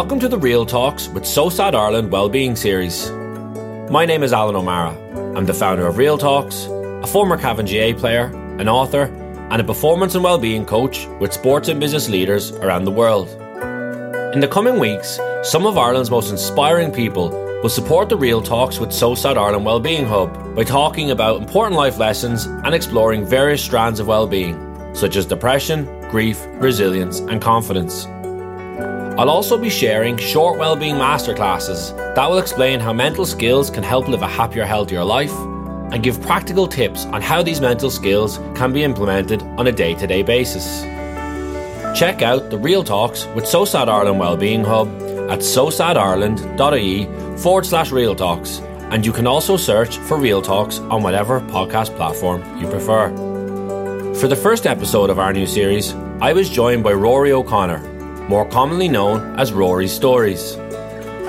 Welcome to the Real Talks with SOSAD Ireland Wellbeing Series. My name is Alan O'Mara. I'm the founder of Real Talks, a former Cavan GAA player, an author, and a performance and wellbeing coach with sports and business leaders around the world. In the coming weeks, some of Ireland's most inspiring people will support the Real Talks with SOSAD Ireland Wellbeing Hub by talking about important life lessons and exploring various strands of well-being, such as depression, grief, resilience, and confidence. I'll also be sharing short wellbeing masterclasses that will explain how mental skills can help live a happier, healthier life and give practical tips on how these mental skills can be implemented on a day to day basis. Check out the Real Talks with SOSAD Ireland Wellbeing Hub at sosadireland.ie forward slash Real Talks, and you can also search for Real Talks on whatever podcast platform you prefer. For the first episode of our new series, I was joined by Rory O'Connor more commonly known as Rory's Stories.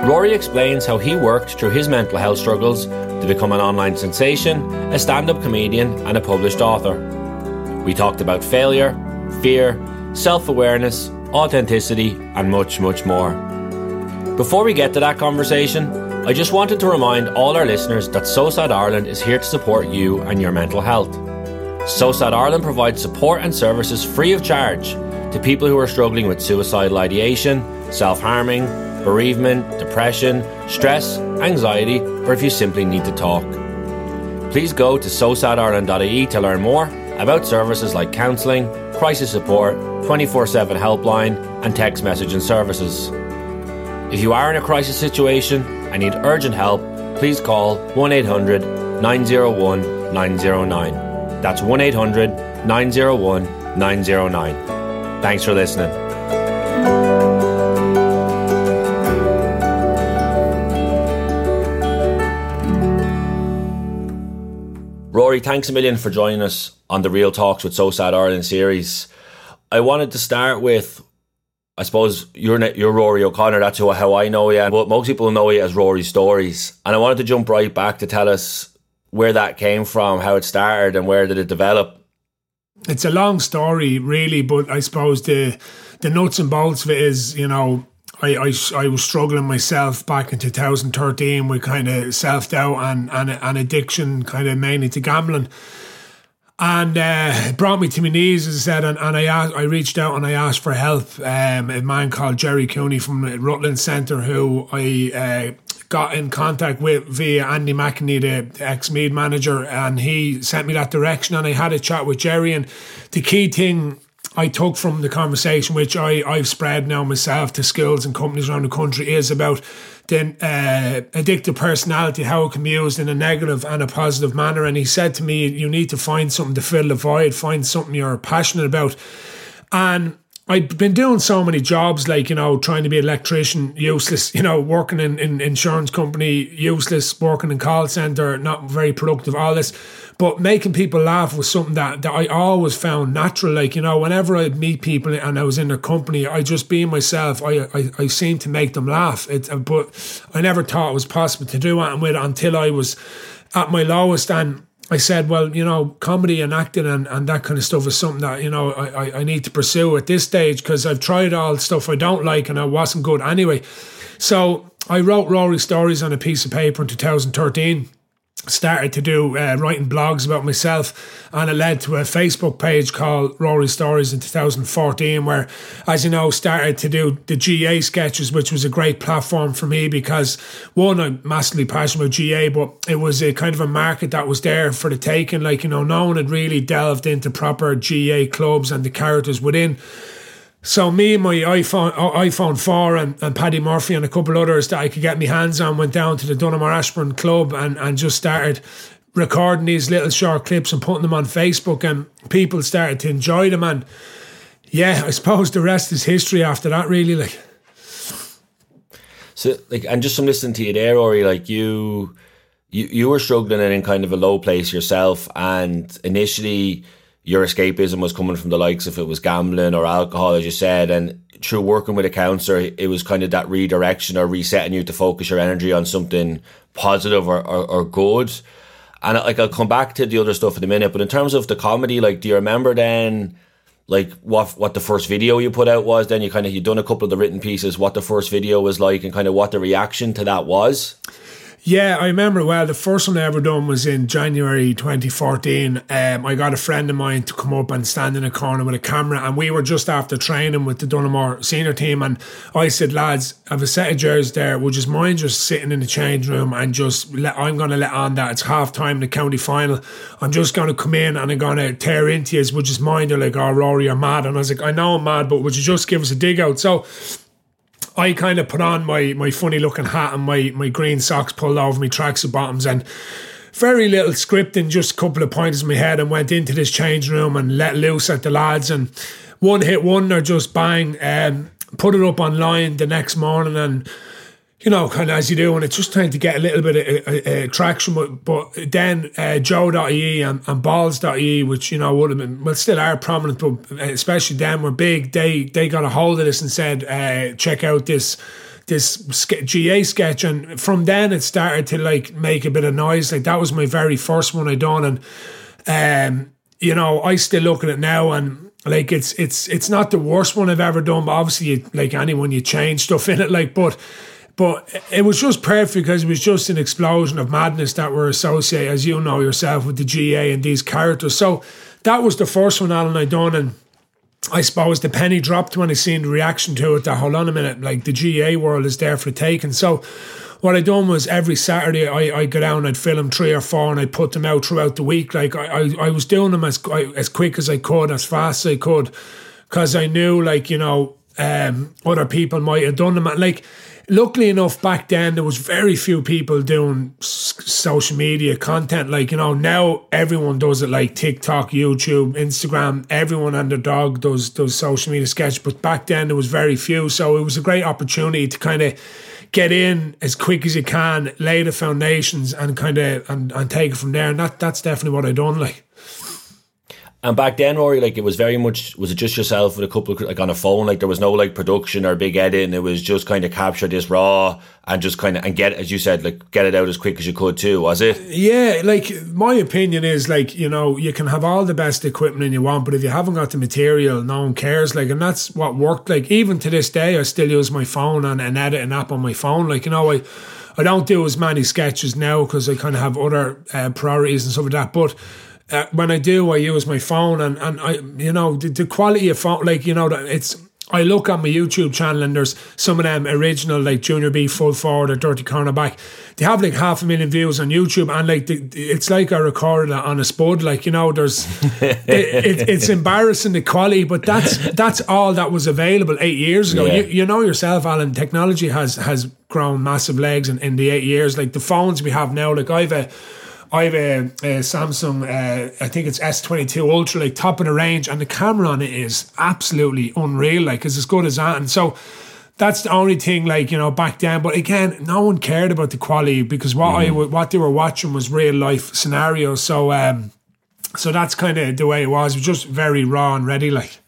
Rory explains how he worked through his mental health struggles to become an online sensation, a stand up comedian, and a published author. We talked about failure, fear, self awareness, authenticity, and much, much more. Before we get to that conversation, I just wanted to remind all our listeners that So SOSAD Ireland is here to support you and your mental health. So SOSAD Ireland provides support and services free of charge to people who are struggling with suicidal ideation, self harming, bereavement, depression, stress, anxiety, or if you simply need to talk. Please go to sosadireland.ie to learn more about services like counselling, crisis support, 24 7 helpline, and text messaging services. If you are in a crisis situation and need urgent help, please call 1 800 901 909. That's 1 800 901 909. Thanks for listening. Rory, thanks a million for joining us on the Real Talks with SOSAD Ireland series. I wanted to start with, I suppose you're you're Rory O'Connor. That's who, how I know you, but most people know you as Rory Stories. And I wanted to jump right back to tell us where that came from, how it started, and where did it develop it's a long story, really, but I suppose the the nuts and bolts of it is, you know, I, I, I was struggling myself back in 2013 with kind of self doubt and, and, and addiction, kind of mainly to gambling. And uh, it brought me to my knees, as I said, and, and I asked, I reached out and I asked for help. Um, a man called Jerry Cooney from Rutland Centre, who I uh, got in contact with via Andy McEntee, the ex Meath manager, and he sent me that direction. And I had a chat with Jerry. And the key thing I took from the conversation, which I, I've spread now myself to schools and companies around the country, is about the uh, addictive personality, how it can be used in a negative and a positive manner. And he said to me, You need to find something to fill the void, find something you're passionate about. And I'd been doing so many jobs, like, you know, trying to be an electrician, useless, you know, working in, in insurance company, useless, working in call centre, not very productive, all this. But making people laugh was something that, that I always found natural. Like, you know, whenever I'd meet people and I was in their company, I just being myself, I, I, I seemed to make them laugh. It, but I never thought it was possible to do anything with it until I was at my lowest. And I said, well, you know, comedy and acting and, and that kind of stuff is something that, you know, I, I need to pursue at this stage because I've tried all stuff I don't like and I wasn't good anyway. So I wrote Rory stories on a piece of paper in 2013 started to do uh, writing blogs about myself and it led to a facebook page called rory stories in 2014 where as you know started to do the gaa sketches which was a great platform for me because one i'm massively passionate about gaa but it was a kind of a market that was there for the taking. Like you know no one had really delved into proper gaa clubs and the characters within so me and my iPhone, uh, iPhone 4 and, and Paddy Murphy and a couple others that I could get my hands on went down to the Donaghmore Ashbourne Club and, and just started recording these little short clips and putting them on Facebook and people started to enjoy them and yeah, I suppose the rest is history after that really like. So like and just from listening to you there, Rory, like you you you were struggling and in kind of a low place yourself and initially your escapism was coming from the likes if it was gambling or alcohol, as you said, and through working with a counsellor, it was kind of that redirection or resetting you to focus your energy on something positive or, or, or good. And like I'll come back to the other stuff in a minute, but in terms of the comedy, like, do you remember then? like what what the first video you put out was? Then you kind of you done a couple of the written pieces. What the first video was like, and kind of what the reaction to that was. Yeah, I remember well. The first one I ever done was in January 2014. Um, I got a friend of mine to come up and stand in a corner with a camera, and we were just after training with the Donaghmore senior team. And I said, lads, I have a set of jerseys there. Would you mind just sitting in the change room and just let? I'm going to let on that it's half time the county final. I'm just going to come in and I'm going to tear into you. Would you mind? They're like, oh, Rory, you're mad. And I was like, I know I'm mad, but would you just give us a dig out? So I kind of put on my my funny looking hat and my my green socks pulled over my tracksuit bottoms and very little scripting, just a couple of pointers in my head and went into this change room and let loose at the lads and one hit wonder just bang um, put it up online the next morning and you know, kind of as you do, and it's just trying to get a little bit of uh, uh, traction. But, then uh, Joe.ie and, and Balls.ie, which, you know, would have been, well, still are prominent, but especially them were big. They they got a hold of this and said, uh, check out this this GAA sketch. And from then it started to like make a bit of noise. Like that was my very first one I done. And, um, you know, I still look at it now and, like it's it's it's not the worst one I've ever done, but obviously, you, like anyone, you change stuff in it. Like, but but it was just perfect because it was just an explosion of madness that were associated, as you know yourself, with the GAA and these characters. So that was the first one Alan I done and I suppose the penny dropped when I seen the reaction to it that hold on a minute, like the GAA world is there for the taking. So what I done was every Saturday I I go down, I'd film three or four, and I'd put them out throughout the week. Like I I, I was doing them as as quick as I could, as fast as I could, because I knew like you know um, other people might have done them. Like luckily enough, back then there was very few people doing social media content. Like you know, now everyone does it. Like TikTok, YouTube, Instagram. Everyone and their dog does does social media sketch. But back then there was very few, so it was a great opportunity to kind of get in as quick as you can, lay the foundations, and kind of and, and take it from there. And that that's definitely what I done. Like. And back then, Rory, like it was very much was it just yourself with a couple of, like on a phone, like there was no like production or big editing. It was just kind of capture this raw and just kind of and get as you said, like get it out as quick as you could too. Was it? Yeah, like my opinion is like you know you can have all the best equipment you want, but if you haven't got the material, no one cares. Like, and that's what worked. Like even to this day, I still use my phone and an editing app on my phone. Like you know, I I don't do as many sketches now because I kind of have other uh, priorities and stuff like that, but uh, when I do, I use my phone, and and I, you know, the, the quality of phone, like you know, it's. I look at my YouTube channel and there's some of them original like Junior B full forward or dirty cornerback. They have like half a million views on YouTube and like the, it's like I recorded it on a spud. Like you know, there's it, it, it's embarrassing the quality, but that's that's all that was available eight years ago. Yeah. You, you know yourself, Alan. Technology has has grown massive legs in, in the eight years. Like the phones we have now. Like I've a I have a, a Samsung, uh, I think it's S22 Ultra, like top of the range, and the camera on it is absolutely unreal. Like, it's as good as that. And so that's the only thing, like, you know, back then. But again, no one cared about the quality because what mm. I what they were watching was real life scenarios. So, um, so that's kind of the way it was. It was just very raw and ready, like.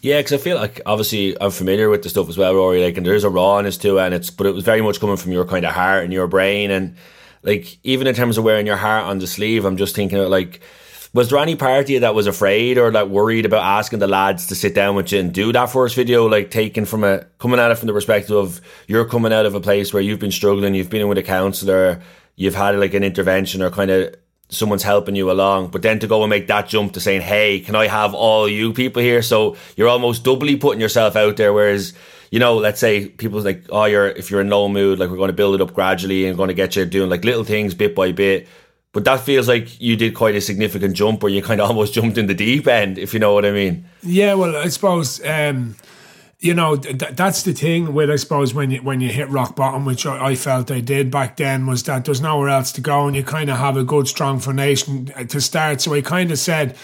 Yeah, because I feel like obviously I'm familiar with the stuff as well, Rory. Like, and there's a rawness to it, and it's but it was very much coming from your kind of heart and your brain, and like even in terms of wearing your heart on the sleeve, I'm just thinking like was there any part of you that was afraid or like worried about asking the lads to sit down with you and do that first video, like taken from a coming at it from the perspective of you're coming out of a place where you've been struggling, you've been in with a counsellor, you've had like an intervention or kind of someone's helping you along, but then to go and make that jump to saying, Hey, can I have all you people here? So you're almost doubly putting yourself out there, whereas you know, let's say people's like, oh, you're if you're in low mood, like we're going to build it up gradually and going to get you doing like little things bit by bit. But that feels like you did quite a significant jump, where you kind of almost jumped in the deep end, if you know what I mean. Yeah, well, I suppose. Um, you know th- that's the thing with I suppose when you when you hit rock bottom, which I, I, felt I did back then, was that there's nowhere else to go, and you kind of have a good strong foundation to start. So I kind of said,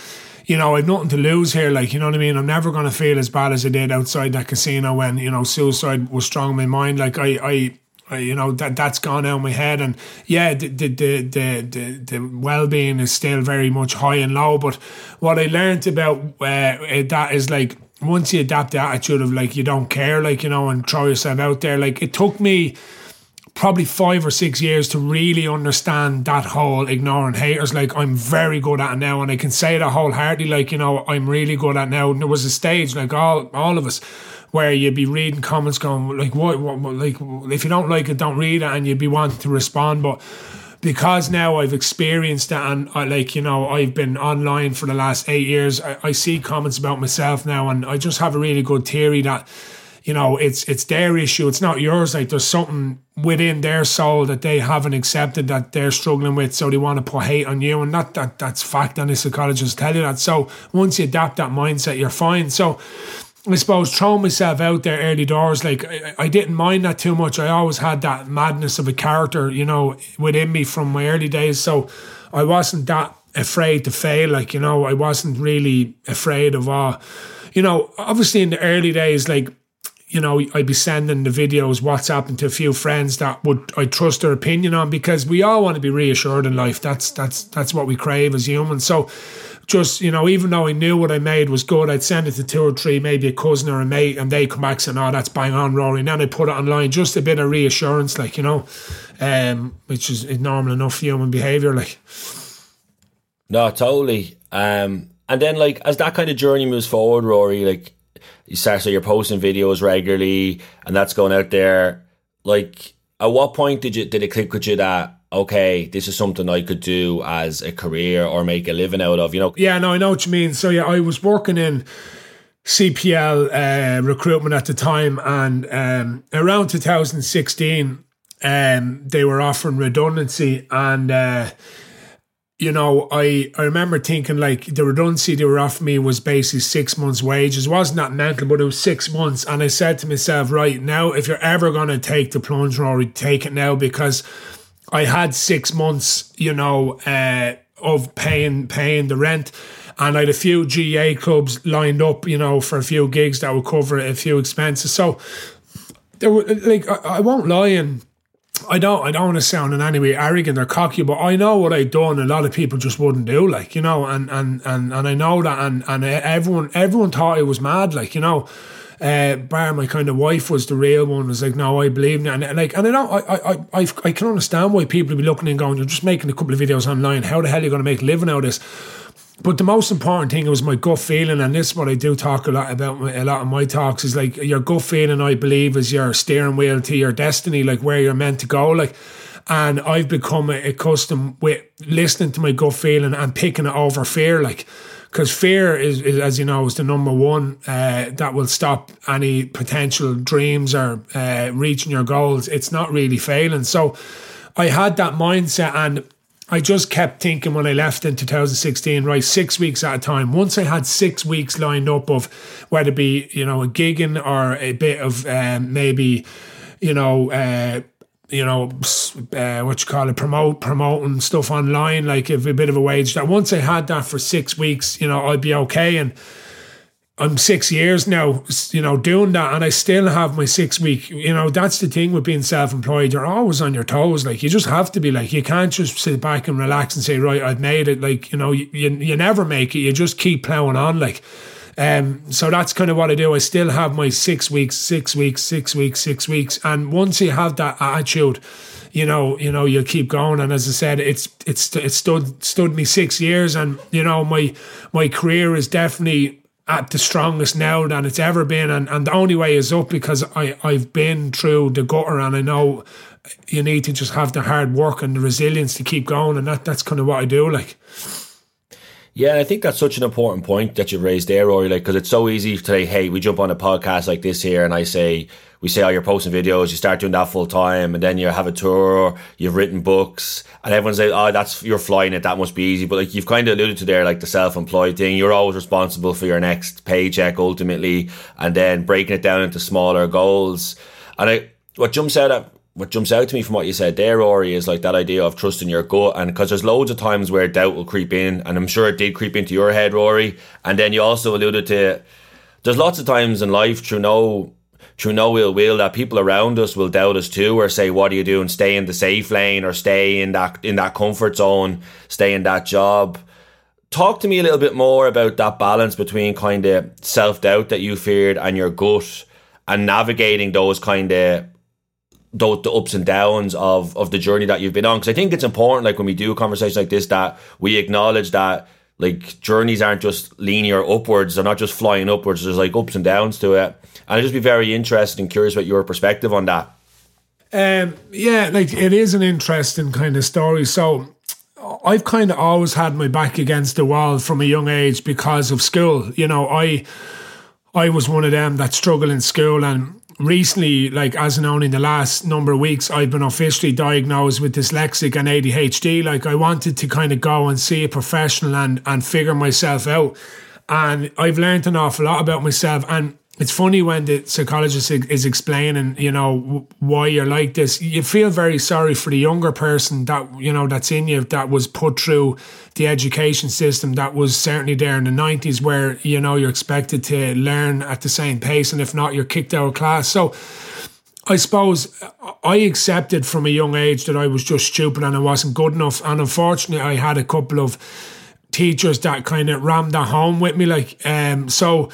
you know, I've nothing to lose here. Like, you know what I mean? I'm never going to feel as bad as I did outside that casino when, you know, suicide was strong in my mind. Like, I, I, you know, that that's gone out of my head. And yeah, the, the, the, the, the, the well being is still very much high and low. But what I learned about uh, that is like, once you adapt the attitude of like, you don't care, like, you know, and throw yourself out there, like, it took me probably five or six years to really understand that whole ignoring haters. Like I'm very good at it now, and I can say that wholeheartedly. Like you know, I'm really good at now. And there was a stage, like all all of us, where you'd be reading comments, going like, "What? what, what like if you don't like it, don't read it," and you'd be wanting to respond, but because now I've experienced that and I like you know I've been online for the last eight years. I, I see comments about myself now, and I just have a really good theory that you know, it's it's their issue. It's not yours. Like there's something within their soul that they haven't accepted that they're struggling with, so they want to put hate on you, and that that that's fact. And the psychologists tell you that. So once you adapt that mindset, you're fine. So. I suppose throwing myself out there early doors, like I, I, didn't mind that too much. I always had that madness of a character, you know, within me from my early days. So I wasn't that afraid to fail. Like, you know, I wasn't really afraid of, uh, you know, obviously in the early days, like you know, I'd be sending the videos, WhatsApping to a few friends that would I trust their opinion on because we all want to be reassured in life. That's that's that's what we crave as humans. So just, you know, even though I knew what I made was good, I'd send it to two or three, maybe a cousin or a mate, and they come back saying, Oh, that's bang on, Rory. And then I put it online, just a bit of reassurance, like, you know, um, which is normal enough human behaviour, like. No, totally. Um, and then like as that kind of journey moves forward, Rory, like you start so you're posting videos regularly and that's going out there. Like at what point did you did it click with you that okay this is something i could do as a career or make a living out of you know? Yeah no i know what you mean. So yeah i was working in cpl uh, recruitment at the time and um, around 2016 um, they were offering redundancy and uh, you know, I, I remember thinking like the redundancy they were offering me was basically six months' wages. It wasn't that mental, but it was six months. And I said to myself, right now, if you're ever going to take the plunge, Rory, take it now because I had six months, you know, uh, of paying paying the rent. And I had a few GAA clubs lined up, you know, for a few gigs that would cover a few expenses. So there were like I, I won't lie and I don't I don't want to sound in any way arrogant or cocky, but I know what I've done. A lot of people just wouldn't do, like you know, and and and, and I know that, and and everyone everyone thought I was mad, like you know. Uh, bar my kind of wife was the real one. Was like, no, I believe in it. And like, and I know, I, I, I, I can understand why people be looking and going, you're just making a couple of videos online. How the hell are you going to make a living out of this? But the most important thing was my gut feeling, and this is what I do talk a lot about. A lot of my talks is like your gut feeling. I believe is your steering wheel to your destiny, like where you're meant to go. Like, and I've become accustomed with listening to my gut feeling and picking it over fear. Like, because fear is, is, as you know, is the number one uh, that will stop any potential dreams or uh, reaching your goals. It's not really failing. So, I had that mindset and I just kept thinking when I left in 2016, right, six weeks at a time. Once I had six weeks lined up of whether it be, you know, a gigging or a bit of um, maybe, you know, uh, you know, uh, what you call it, promote, promoting stuff online, like a bit of a wage. That once I had that for six weeks, you know, I'd be okay. And I'm six years now, you know, doing that, and I still have my six week. You know, that's the thing with being self employed. You're always on your toes. Like you just have to be. Like you can't just sit back and relax and say, right, I've made it. Like you know, you you, you never make it. You just keep plowing on. Like. Um, so that's kind of what I do. I still have my six weeks, six weeks, six weeks, six weeks, and once you have that attitude, you know, you know, you'll keep going. And as I said, it's it's it stood stood me six years, and you know, my my career is definitely at the strongest now than it's ever been, and, and the only way is up because I I've been through the gutter, and I know you need to just have the hard work and the resilience to keep going, and that that's kind of what I do. Like, yeah, I think that's such an important point that you raised there, Rory. Like, because it's so easy to say, "Hey, we jump on a podcast like this here," and I say, we say, "Oh, you're posting videos." You start doing that full time, and then you have a tour. You've written books, and everyone's like, "Oh, that's you're flying it. That must be easy." But like you've kind of alluded to there, like the self-employed thing. You're always responsible for your next paycheck ultimately, and then breaking it down into smaller goals. And I, what jumps out at what jumps out to me from what you said there, Rory, is like that idea of trusting your gut. And because there's loads of times where doubt will creep in, and I'm sure it did creep into your head, Rory. And then you also alluded to there's lots of times in life through no through no ill will that people around us will doubt us too or say, What are you doing? Stay in the safe lane or stay in that in that comfort zone, stay in that job. Talk to me a little bit more about that balance between kind of self doubt that you feared and your gut and navigating those kind of the, the ups and downs of of the journey that you've been on. Because I think it's important like when we do a conversation like this that we acknowledge that like journeys aren't just linear upwards. They're not just flying upwards. There's like ups and downs to it. And I'd just be very interested and curious about your perspective on that. Um, yeah like it is an interesting kind of story. So I've kind of always had my back against the wall from a young age because of school. You know I I was one of them that struggled in school and recently, like as known in the last number of weeks, I've been officially diagnosed with dyslexic and ADHD. Like I wanted to kind of go and see a professional and and figure myself out. And I've learned an awful lot about myself. And it's funny when the psychologist is explaining, you know, why you're like this. You feel very sorry for the younger person that you know that's in you that was put through the education system that was certainly there in the nineties, where you know you're expected to learn at the same pace, and if not, you're kicked out of class. So. I suppose I accepted from a young age that I was just stupid and I wasn't good enough. And unfortunately, I had a couple of teachers that kind of rammed that home with me. Like, um, so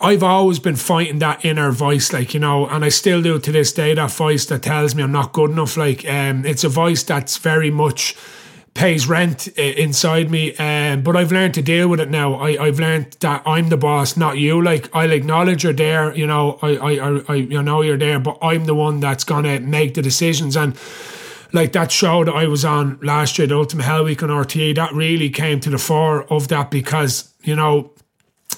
I've always been fighting that inner voice, like, you know, and I still do to this day, that voice that tells me I'm not good enough. Like, um, it's a voice that's very much pays rent uh, inside me. Um, but I've learned to deal with it now. I, I've learned that I'm the boss, not you. Like, I'll acknowledge you're there, you know, I, I, I, you know you're there, but I'm the one that's to make the decisions. And, like that show that I was on last year, the Ultimate Hell Week on RTE, that really came to the fore of that because, you know,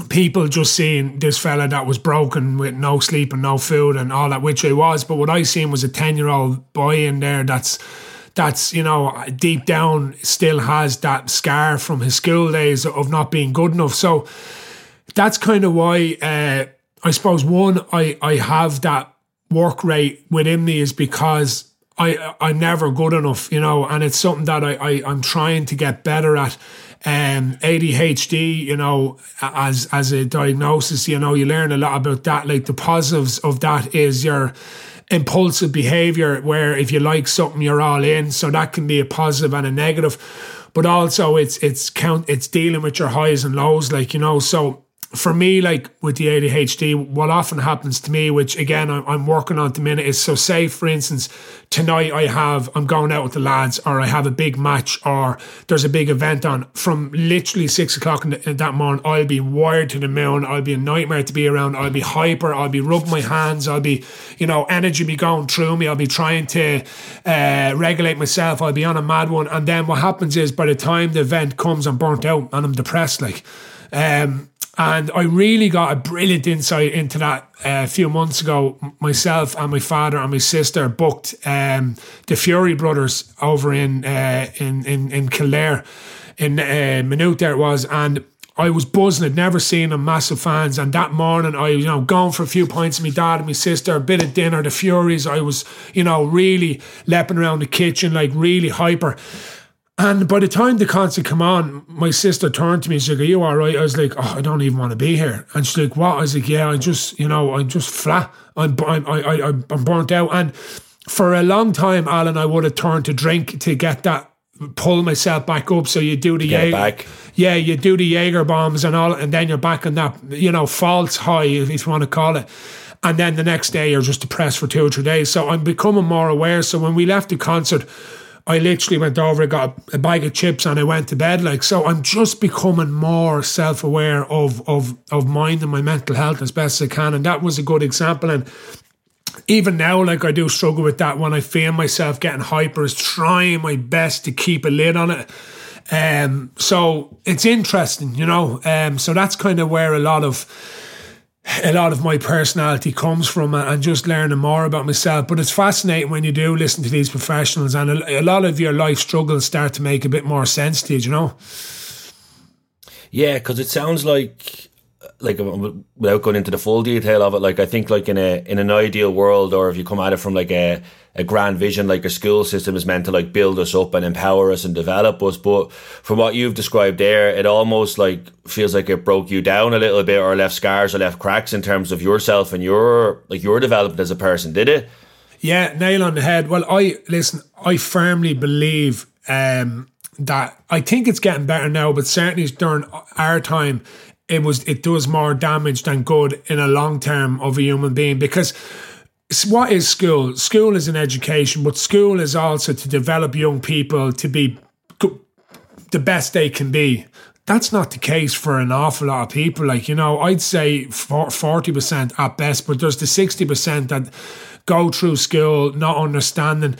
people just seeing this fella that was broken with no sleep and no food and all that, which he was. But what I seen was a 10 year old boy in there that's that's you know deep down still has that scar from his school days of not being good enough. So that's kind of why uh, I suppose one I I have that work rate within me is because I I'm never good enough, you know, and it's something that I, I I'm trying to get better at. Um, ADHD, you know, as as a diagnosis, you know, you learn a lot about that. Like the positives of that is your impulsive behavior, where if you like something, you're all in. So that can be a positive and a negative, but also it's it's count it's dealing with your highs and lows, like you know. So for me, like with the ADHD, what often happens to me, which again I'm working on at the minute, is so say for instance tonight I have I'm going out with the lads, or I have a big match, or there's a big event on. From literally six o'clock in, in that morning, I'll be wired to the moon. I'll be a nightmare to be around. I'll be hyper. I'll be rubbing my hands. I'll be, you know, energy be going through me. I'll be trying to uh, regulate myself. I'll be on a mad one, and then what happens is by the time the event comes, I'm burnt out and I'm depressed. Like. Um, and I really got a brilliant insight into that uh, a few months ago. Myself and my father and my sister booked um, the Furey Brothers over in uh, in, in in Kildare, in uh, Maynooth there it was, and I was buzzing. I'd never seen them, massive fans. And that morning, I you know gone for a few pints with my dad and my sister, a bit of dinner. The Fureys, I was you know really leaping around the kitchen like really hyper. And by the time the concert come on, my sister turned to me and said, Are you all right? I was like, Oh, I don't even want to be here. And she's like, What? I was like, Yeah, I just, you know, I'm just flat. I'm, I'm, I, I, I'm burnt out. And for a long time, Alan, I would have turned to drink to get that, pull myself back up. So you do the Jaeger. back. Yeah, you do the Jaeger bombs and all, and then you're back on that, you know, false high, if you want to call it. And then the next day, you're just depressed for two or three days. So I'm becoming more aware. So when we left the concert, I literally went over, got a bag of chips, and I went to bed. Like so, I'm just becoming more self aware of of of mind and my mental health as best I can, and that was a good example. And even now, like I do struggle with that when I feel myself getting hyper, is trying my best to keep a lid on it. Um, so it's interesting, you know. Um, so that's kind of where a lot of a lot of my personality comes from and just learning more about myself. But it's fascinating when you do listen to these professionals and a, lot of your life struggles start to make a bit more sense to you, you know? Yeah, because it sounds like like without going into the full detail of it, like I think like in a in an ideal world, or if you come at it from like a a grand vision, like a school system is meant to like build us up and empower us and develop us. But from what you've described there, it almost like feels like it broke you down a little bit, or left scars or left cracks in terms of yourself and your like your development as a person. Did it? Yeah, nail on the head. Well, I listen. I firmly believe um, that I think it's getting better now, but certainly during our time, it was it does more damage than good in a long term of a human being because what is school? School is an education, but school is also to develop young people to be the best they can be. That's not the case for an awful lot of people. Like, you know, I'd say 40% at best, but there's the 60% that go through school not understanding.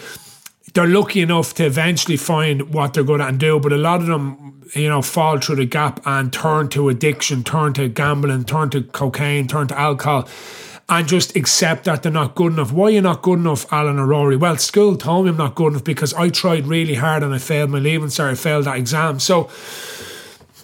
They're lucky enough to eventually find what they're good at and do, but a lot of them, you know, fall through the gap and turn to addiction, turn to gambling, turn to cocaine, turn to alcohol and just accept that they're not good enough. Why are you not good enough, Alan or Rory? Well, school told me I'm not good enough because I tried really hard and I failed my leaving cert, I failed that exam. So,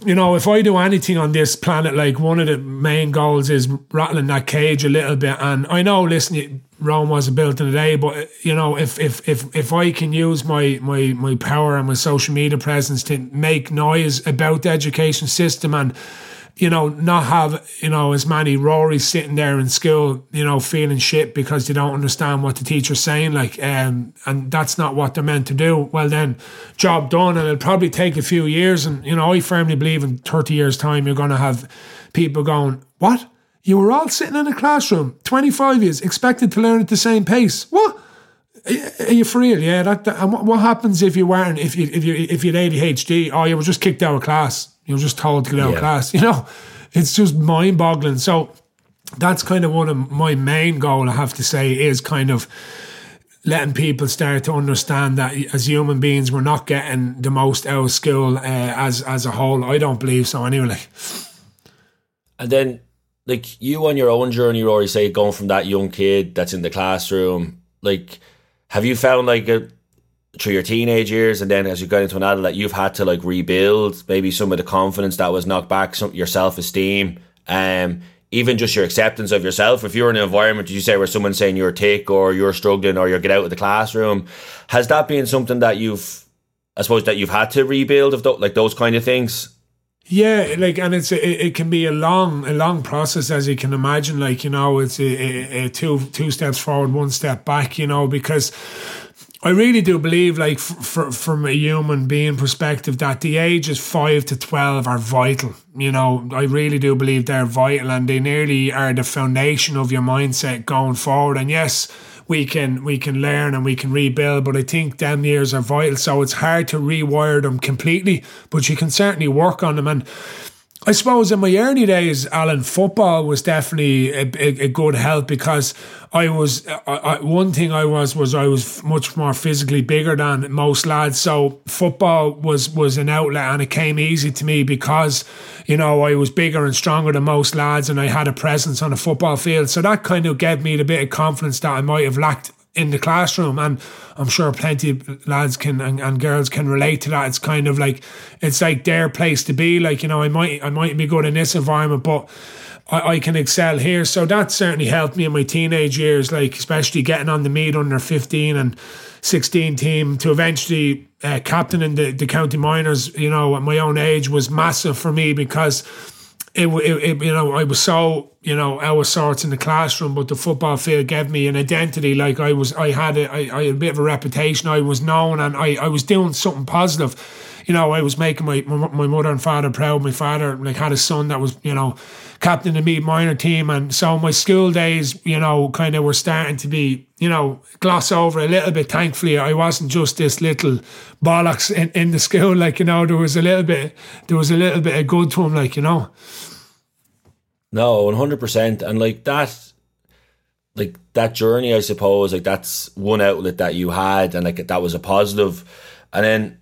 you know, if I do anything on this planet, like one of the main goals is rattling that cage a little bit. And I know, listen, Rome wasn't built in a day, but you know, if if if if I can use my my my power and my social media presence to make noise about the education system and you know, not have, you know, as many Rorys sitting there in school, you know, feeling shit because they don't understand what the teacher's saying, like, um, and that's not what they're meant to do. Well, then, job done, and it'll probably take a few years. And, you know, I firmly believe in 30 years' time, you're going to have people going, What? You were all sitting in a classroom, 25 years, expected to learn at the same pace. What? Are you for real? Yeah. That, that, and what happens if you weren't? If you if you if you had ADHD? Oh, you were just kicked out of class. You were just told to get out yeah. of class. You know, it's just mind boggling. So that's kind of one of my main goal. I have to say is kind of letting people start to understand that as human beings, we're not getting the most out of school uh, as as a whole. I don't believe so anyway. And then, like you on your own journey, Rory, say going from that young kid that's in the classroom, like, have you found like a through your teenage years and then as you got into an adult you've had to like rebuild maybe some of the confidence that was knocked back some your self-esteem um even just your acceptance of yourself if you're in an environment you say where someone's saying you're a tick or you're struggling or you're get out of the classroom has that been something that you've i suppose that you've had to rebuild of th- like those kind of things yeah, like, and it's a, it can be a long, a long process as you can imagine. Like, you know, it's a, a, a two two steps forward, one step back. You know, because I really do believe, like, from a human being perspective, that the ages five to 12 are vital. You know, I really do believe they're vital and they nearly are the foundation of your mindset going forward. And yes, we can we can learn and we can rebuild, but I think them years are vital. So it's hard to rewire them completely, but you can certainly work on them. And I suppose in my early days, Alan, football was definitely a, a, a good help because I was I, I, one thing I was was I was much more physically bigger than most lads. So football was was an outlet, and it came easy to me because you know I was bigger and stronger than most lads, and I had a presence on a football field. So that kind of gave me the bit of confidence that I might have lacked in the classroom and I'm sure plenty of lads can and, and, girls can relate to that. It's kind of like it's like their place to be. Like, you know, I might I might be good in this environment, but I, I can excel here. So that certainly helped me in my teenage years, like especially getting on the Meath under fifteen and sixteen team to eventually uh, captain in the, the county minors, you know, at my own age was massive for me because it, it, it, you know, I was so, you know, our sorts in the classroom, but the football field gave me an identity. Like I was, I had a, I, I had a bit of a reputation. I was known and I, I was doing something positive. You know, I was making my, my mother and father proud. My father, like, had a son that was, you know, captain of the minor team. And so my school days, you know, kind of were starting to be, you know, gloss over a little bit. Thankfully, I wasn't just this little bollocks in, in the school. Like, you know, there was a little bit, there was a little bit of good to him, like, you know. No, one hundred percent, and like that, like that journey, I suppose, like that's one outlet that you had, and like that was a positive, and then,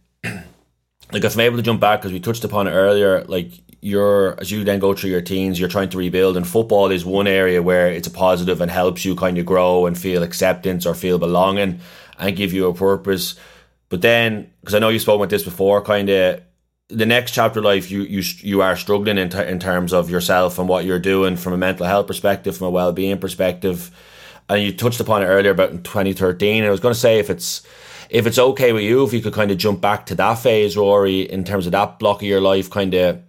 like if I'm able to jump back because we touched upon it earlier, like you're as you then go through your teens, you're trying to rebuild, and football is one area where it's a positive and helps you kind of grow and feel acceptance or feel belonging and give you a purpose. But then, because I know you spoke about this before, kind of the next chapter of life you you you are struggling in, ter- in terms of yourself and what you're doing from a mental health perspective from a well-being perspective and you touched upon it earlier about in 2013 and I was going to say if it's if it's okay with you if you could kind of jump back to that phase Rory in terms of that block of your life kind of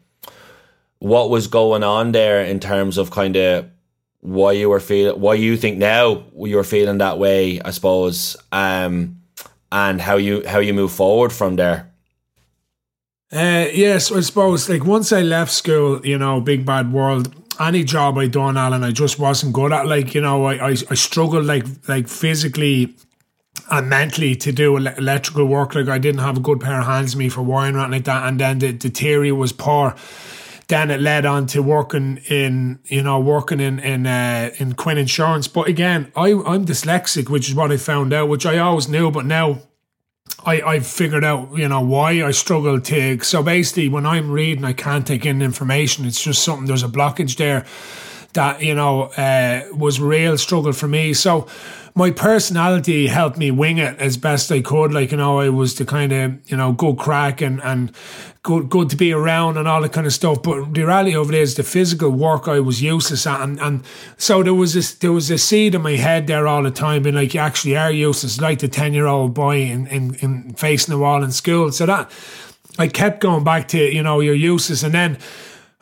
what was going on there in terms of kind of why you were feeling why you think now you're feeling that way I suppose um and how you how you move forward from there uh, yes, I suppose like once I left school, you know, big bad world, any job I done, Alan, I just wasn't good at. Like you know, I I, I struggled like like physically and mentally to do electrical work. Like I didn't have a good pair of hands me for wiring anything like that. And then the, the theory was poor. Then it led on to working in, you know, working in in uh, in Quinn Insurance. But again, I I'm dyslexic, which is what I found out, which I always knew, but now I, I figured out, you know, why I struggle to. So basically, when I'm reading, I can't take in information. It's just something, there's a blockage there that, you know, uh, was real struggle for me. So my personality helped me wing it as best I could. Like, you know, I was the kind of, you know, good crack and, and good good to be around and all that kind of stuff. But the reality of it is the physical work I was useless at and, and so there was this there was a seed in my head there all the time being like you actually are useless, like the ten year old boy in, in, in facing the wall in school. So that I kept going back to, you know, you're useless and then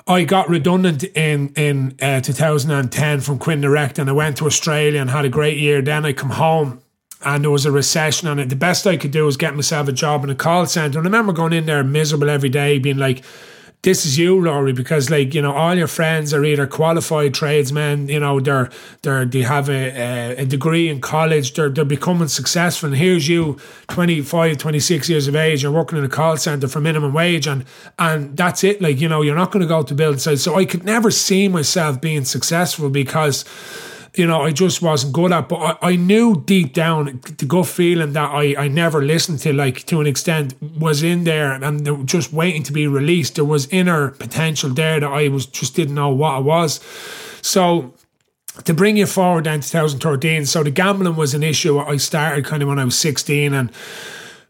I got redundant in in uh, 2010 from Quinn Direct, and I went to Australia and had a great year. Then I come home, and there was a recession, and the best I could do was get myself a job in a call center. And I remember going in there miserable every day, being like, this is you, Rory, because like you know all your friends are either qualified tradesmen, you know they're they're they have a, a degree in college, they're they're becoming successful, and here's you, 25, 26 years of age, you're working in a call center for minimum wage, and and that's it. Like you know you're not going to go to build sites, so I could never see myself being successful because you know, I just wasn't good at. But I, I knew deep down the gut feeling that I, I never listened to, like to an extent, was in there and just waiting to be released. There was inner potential there that I was just didn't know what it was. So to bring you forward then 2013, so the gambling was an issue. I started kind of when I was 16 and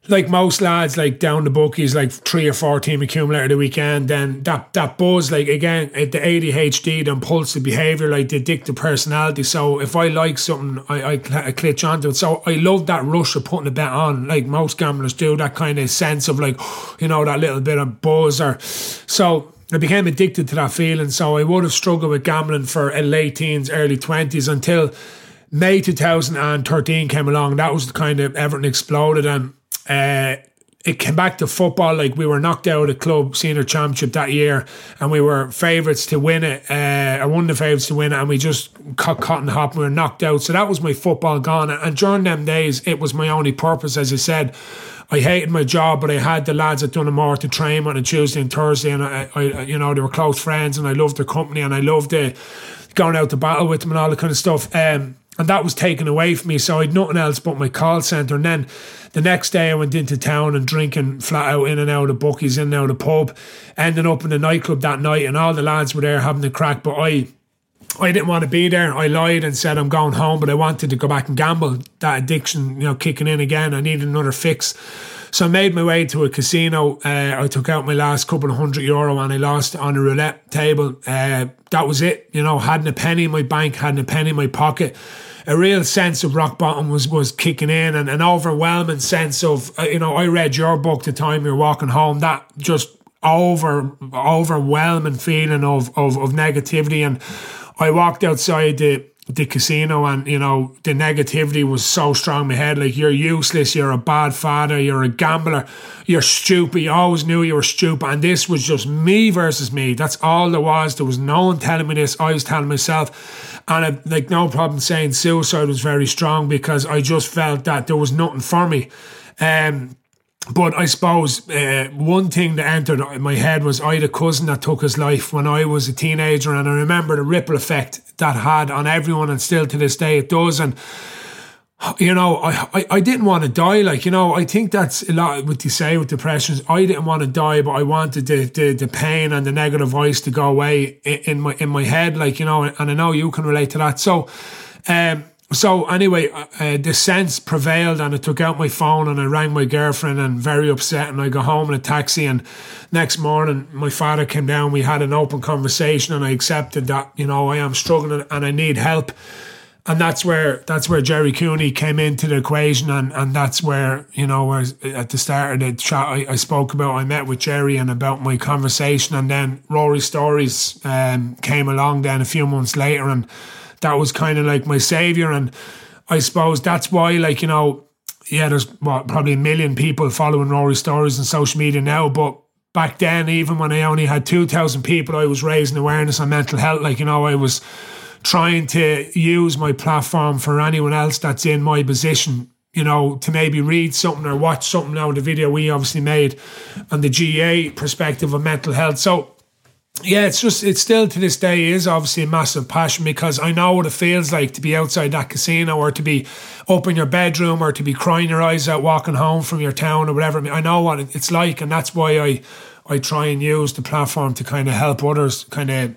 like most lads, like down the bookies, like three or four team accumulator the weekend, then that that buzz, like again, eh, the ADHD, the impulsive behaviour, like the addictive personality. So if I like something, I, I, I clutch onto it. So I love that rush of putting a bet on, like most gamblers do, that kind of sense of like, you know, that little bit of buzz or so. I became addicted to that feeling. So I would have struggled with gambling for eh, late teens, early 20s until May 2013 came along. That was the kind of everything exploded. And uh, it came back to football. Like we were knocked out of club senior championship that year, and we were favourites to win it. Uh, or one the favourites to win it, and we just cut cotton hop. And we were knocked out. So that was my football gone. And during them days, it was my only purpose. As I said, I hated my job, but I had the lads at Donaghmore to train on a Tuesday and Thursday, and I, I, you know, they were close friends, and I loved their company, and I loved the going out to battle with them and all that kind of stuff. Um, and that was taken away from me. So I had nothing else but my call centre. And then the next day I went into town and drinking flat out in and out of bookies, in and out of pub, ending up in the nightclub that night, and all the lads were there having the crack. But I I didn't want to be there. I lied and said I'm going home, but I wanted to go back and gamble. That addiction, you know, kicking in again. I needed another fix. So I made my way to a casino. Uh, I took out my last couple of hundred euro and I lost on a roulette table. Uh, that was it. You know, hadn't a penny in my bank, hadn't a penny in my pocket. A real sense of rock bottom was was kicking in, and an overwhelming sense of uh, you know. I read your book the time you're walking home. That just over overwhelming feeling of of, of negativity, and I walked outside the the casino and you know the negativity was so strong in my head like you're useless you're a bad father you're a gambler you're stupid you always knew you were stupid and this was just me versus me that's all there was there was no one telling me this I was telling myself and I, like no problem saying suicide was very strong because I just felt that there was nothing for me um but I suppose uh, one thing that entered my head was I had a cousin that took his life when I was a teenager, and I remember the ripple effect that had on everyone, and still to this day it does. And you know, I, I, I didn't want to die. Like, you know, I think that's a lot what you say with depressions. I didn't want to die, but I wanted the, the, the pain and the negative voice to go away in, in my in my head. Like, you know, and I know you can relate to that. So, um, so anyway, uh, uh, the sense prevailed, and I took out my phone and I rang my girlfriend, and very upset. And I got home in a taxi, and next morning my father came down. We had an open conversation, and I accepted that you know I am struggling and I need help. And that's where that's where Jerry Cooney came into the equation, and, and that's where you know where at the start of the chat I, I spoke about. I met with Jerry and about my conversation, and then Rory Stories um, came along then a few months later, and that was kind of like my savior. And I suppose that's why, like, you know, yeah, there's what, probably a million people following Rory stories on social media now, but back then, even when I only had 2,000 people, I was raising awareness on mental health. Like, you know, I was trying to use my platform for anyone else that's in my position, you know, to maybe read something or watch something out of the video we obviously made on the GAA perspective of mental health. So, yeah, it's just it's still to this day is obviously a massive passion because I know what it feels like to be outside that casino or to be up in your bedroom or to be crying your eyes out walking home from your town or whatever. I know what it's like, and that's why I I try and use the platform to kind of help others kind of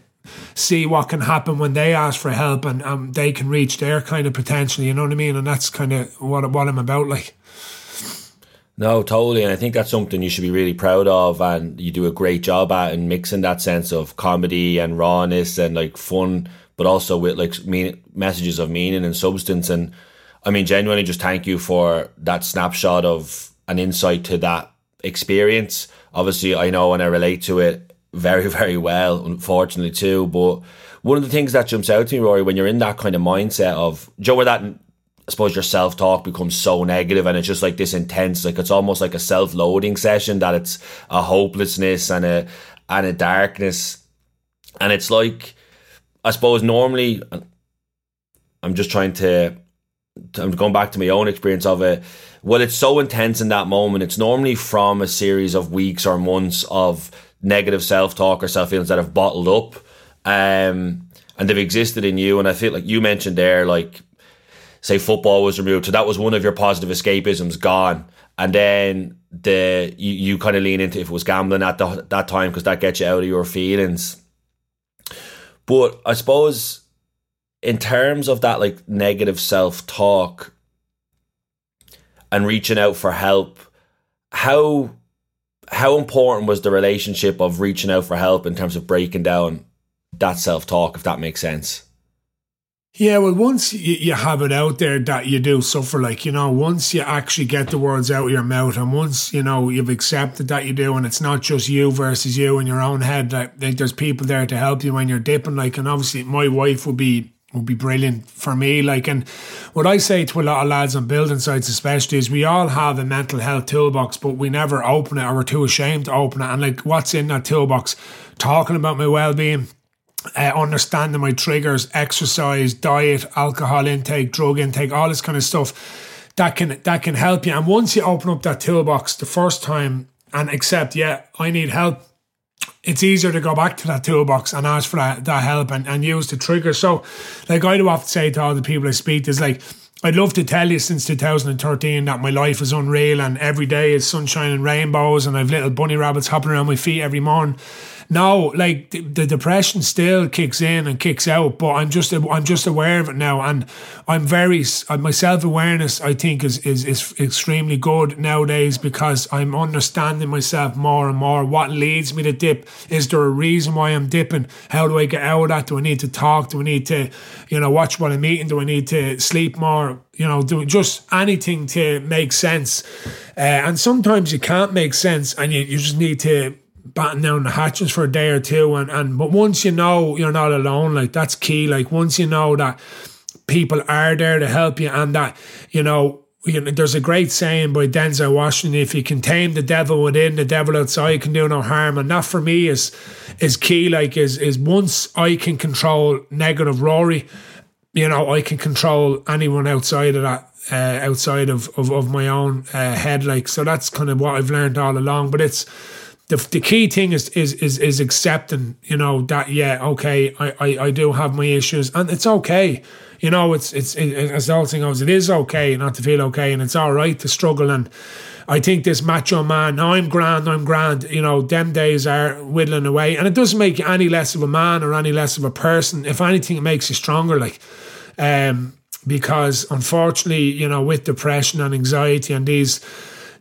see what can happen when they ask for help and um, they can reach their kind of potential. You know what I mean? And that's kind of what what I'm about, like. No, totally. And I think that's something you should be really proud of. And you do a great job at and mixing that sense of comedy and rawness and like fun, but also with like mean, messages of meaning and substance. And I mean, genuinely just thank you for that snapshot of an insight to that experience. Obviously, I know and I relate to it very, very well, unfortunately, too. But one of the things that jumps out to me, Rory, when you're in that kind of mindset of, Joe, where that I suppose your self talk becomes so negative and it's just like this intense, like it's almost like a self loading session that it's a hopelessness and a and a darkness. And it's like I suppose normally I'm just trying to I'm going back to my own experience of it. Well, it's so intense in that moment. It's normally from a series of weeks or months of negative self talk or self feelings that have bottled up. Um, and they've existed in you. And I feel like you mentioned there, like say football was removed, so that was one of your positive escapisms gone, and then the you, you kind of lean into if it was gambling at the, that time because that gets you out of your feelings. But I suppose in terms of that like negative self talk and reaching out for help, how how important was the relationship of reaching out for help in terms of breaking down that self talk, if that makes sense? Yeah, well, once you, you have it out there that you do suffer, like, you know, once you actually get the words out of your mouth and once, you know, you've accepted that you do and it's not just you versus you in your own head, like, like there's people there to help you when you're dipping, like, and obviously my wife would be would be brilliant for me. Like, and what I say to a lot of lads on building sites, especially, is we all have a mental health toolbox, but we never open it or we're too ashamed to open it. And like, what's in that toolbox? Talking about my well being, uh, understanding my triggers, exercise, diet, alcohol intake, drug intake, all this kind of stuff that can that can help you. And once you open up that toolbox the first time and accept, yeah, I need help, it's easier to go back to that toolbox and ask for that, that help and, and use the trigger. So, like I do often say to all the people I speak is like, I'd love to tell you since 2013 that my life is unreal and every day is sunshine and rainbows and I've little bunny rabbits hopping around my feet every morning no, like the, the, depression still kicks in and kicks out, but I'm just I'm just aware of it now, and I'm very uh, my self awareness. I think is, is is extremely good nowadays because I'm understanding myself more and more. What leads me to dip? Is there a reason why I'm dipping? How do I get out of that? Do I need to talk? Do I need to, you know, watch what I'm eating? Do I need to sleep more? You know, do just anything to make sense. Uh, and sometimes you can't make sense, and you, you just need to batten down the hatches for a day or two and, and but once you know you're not alone like that's key like once you know that people are there to help you and that you know you know, there's a great saying by Denzel Washington: "If you can tame the devil within, the devil outside can do no harm." And that for me is is key. Like, is is once I can control negative Rory, you know, I can control anyone outside of that, uh, outside of, of of my own uh, head. Like, so that's kind of what I've learned all along. But it's the, the key thing is is is is accepting you know that yeah okay I, I I do have my issues and it's okay. You know it's it's it, as the whole thing goes it is okay not to feel okay and it's all right to struggle. And I think this macho man I'm grand I'm grand you know them days are whittling away and it doesn't make you any less of a man or any less of a person. If anything it makes you stronger like um because unfortunately you know with depression and anxiety and these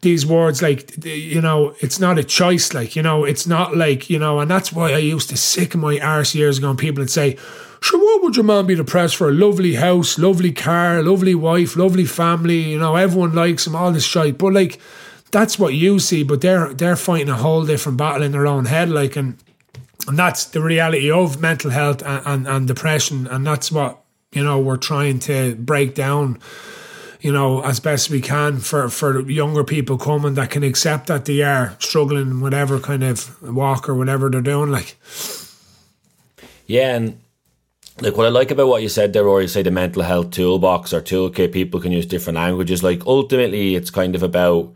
these words like you know it's not a choice like you know it's not like you know and that's why I used to sicken my arse years ago and people would say sure what would your man be depressed for? A lovely house lovely car lovely wife lovely family you know everyone likes him all this shit but like that's what you see but they're they're fighting a whole different battle in their own head like and and that's the reality of mental health and, and, and depression and that's what you know we're trying to break down you know, as best we can for, for younger people coming that can accept that they are struggling, whatever kind of walk or whatever they're doing. Like, yeah, and like what I like about what you said there, or you say the mental health toolbox or toolkit, people can use different languages. Like ultimately, it's kind of about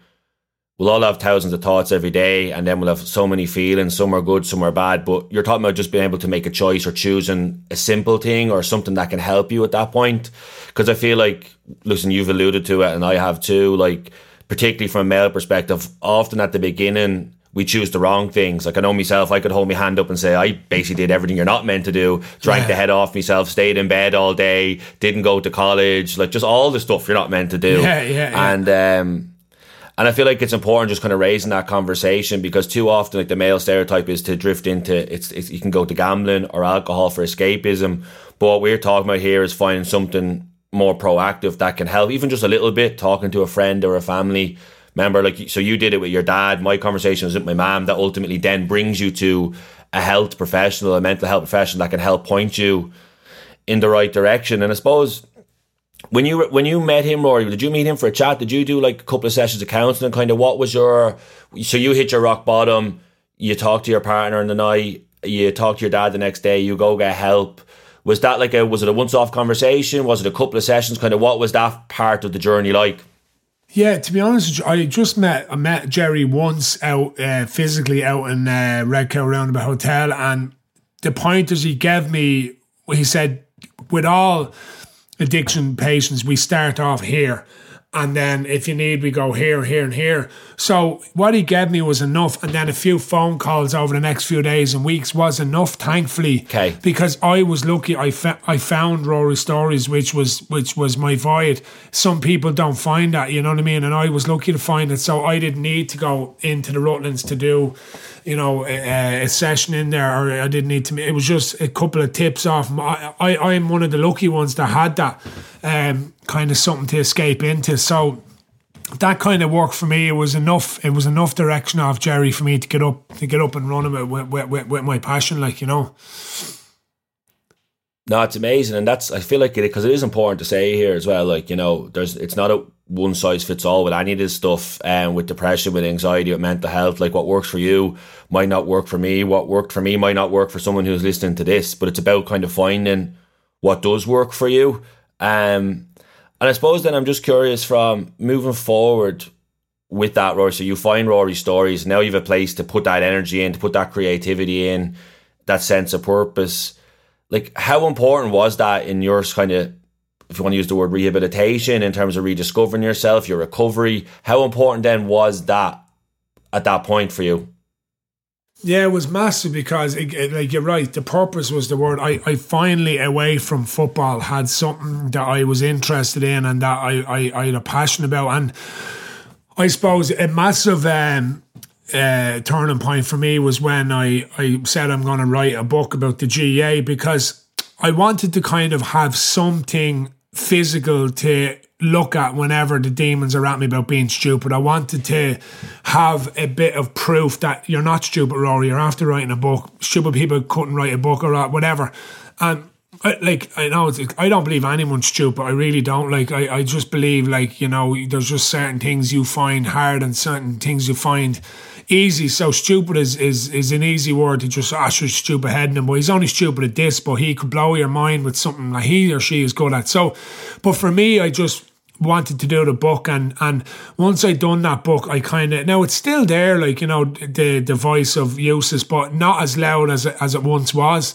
we'll all have thousands of thoughts every day, and then we'll have so many feelings. Some are good, some are bad. But you're talking about just being able to make a choice or choosing a simple thing or something that can help you at that point. Because I feel like, listen, you've alluded to it, and I have too. Like particularly from a male perspective, often at the beginning we choose the wrong things. Like I know myself, I could hold my hand up and say I basically did everything you're not meant to do. Drank yeah. the head off myself, stayed in bed all day, didn't go to college, like just all the stuff you're not meant to do. Yeah, yeah, yeah. And um, and I feel like it's important just kind of raising that conversation because too often like the male stereotype is to drift into it's, it's you can go to gambling or alcohol for escapism. But what we're talking about here is finding something more proactive that can help, even just a little bit, talking to a friend or a family member. like, so you did it with your dad. My conversation was with my mom. That ultimately then brings you to a health professional, a mental health professional that can help point you in the right direction. And I suppose when you when you met him, Rory, did you meet him for a chat? Did you do like a couple of sessions of counselling? Kind of what was your so you hit your rock bottom. You talk to your partner in the night. You talk to your dad the next day. You go get help. Was that like a was it a once off conversation? Was it a couple of sessions? Kind of what was that part of the journey like? Yeah, to be honest, I just met I met Jerry once out uh, physically out in uh, Redcow Roundabout Hotel, and the pointers he gave me, he said, with all addiction patients, we start off here and then if you need, we go here, here, and here. So what he gave me was enough, and then a few phone calls over the next few days and weeks was enough, thankfully. Okay. Because I was lucky, I fa- I found Rory Stories, which was which was my void. Some people don't find that, you know what I mean, and I was lucky to find it, so I didn't need to go into the Rutlands to do you know, a, a, session in there, or I didn't need to. It was just a couple of tips off. I, I I'm one of the lucky ones that had that um, kind of something to escape into. So that kind of worked for me. It was enough. It was enough direction off Jerry for me to get up to get up and run with with, with, with my passion, like you know. No, it's amazing, and that's I feel like it because it is important to say here as well. Like you know, there's it's not a one size fits all with any of this stuff. And um, with depression, with anxiety, with mental health, like what works for you might not work for me. What worked for me might not work for someone who's listening to this. But it's about kind of finding what does work for you. Um, and I suppose then I'm just curious from moving forward with that, Rory. So you find Rory's stories. Now you have a place to put that energy in, to put that creativity in, that sense of purpose like how important was that in your kind of if you want to use the word rehabilitation in terms of rediscovering yourself, your recovery, how important then was that at that point for you? Yeah, it was massive because, it, it, like you're right, the purpose was the word. I, I finally, away from football, had something that I was interested in and that I, I, I had a passion about. And I suppose a massive um, uh, turning point for me was when I, I said I'm going to write a book about the GAA because I wanted to kind of have something physical to look at whenever the demons are at me about being stupid. I wanted to have a bit of proof that you're not stupid, Rory. You're after writing a book. Stupid people couldn't write a book or whatever. And I, like I know I don't believe anyone's stupid. I really don't. Like I, I just believe like you know there's just certain things you find hard and certain things you find easy. So stupid is, is, is an easy word to just ask your stupid head him. But he's only stupid at this, but he could blow your mind with something that he or she is good at. So, but for me, I just wanted to do the book and and once I'd done that book I kind of now it's still there like you know the the voice of Eustace but not as loud as it, as it once was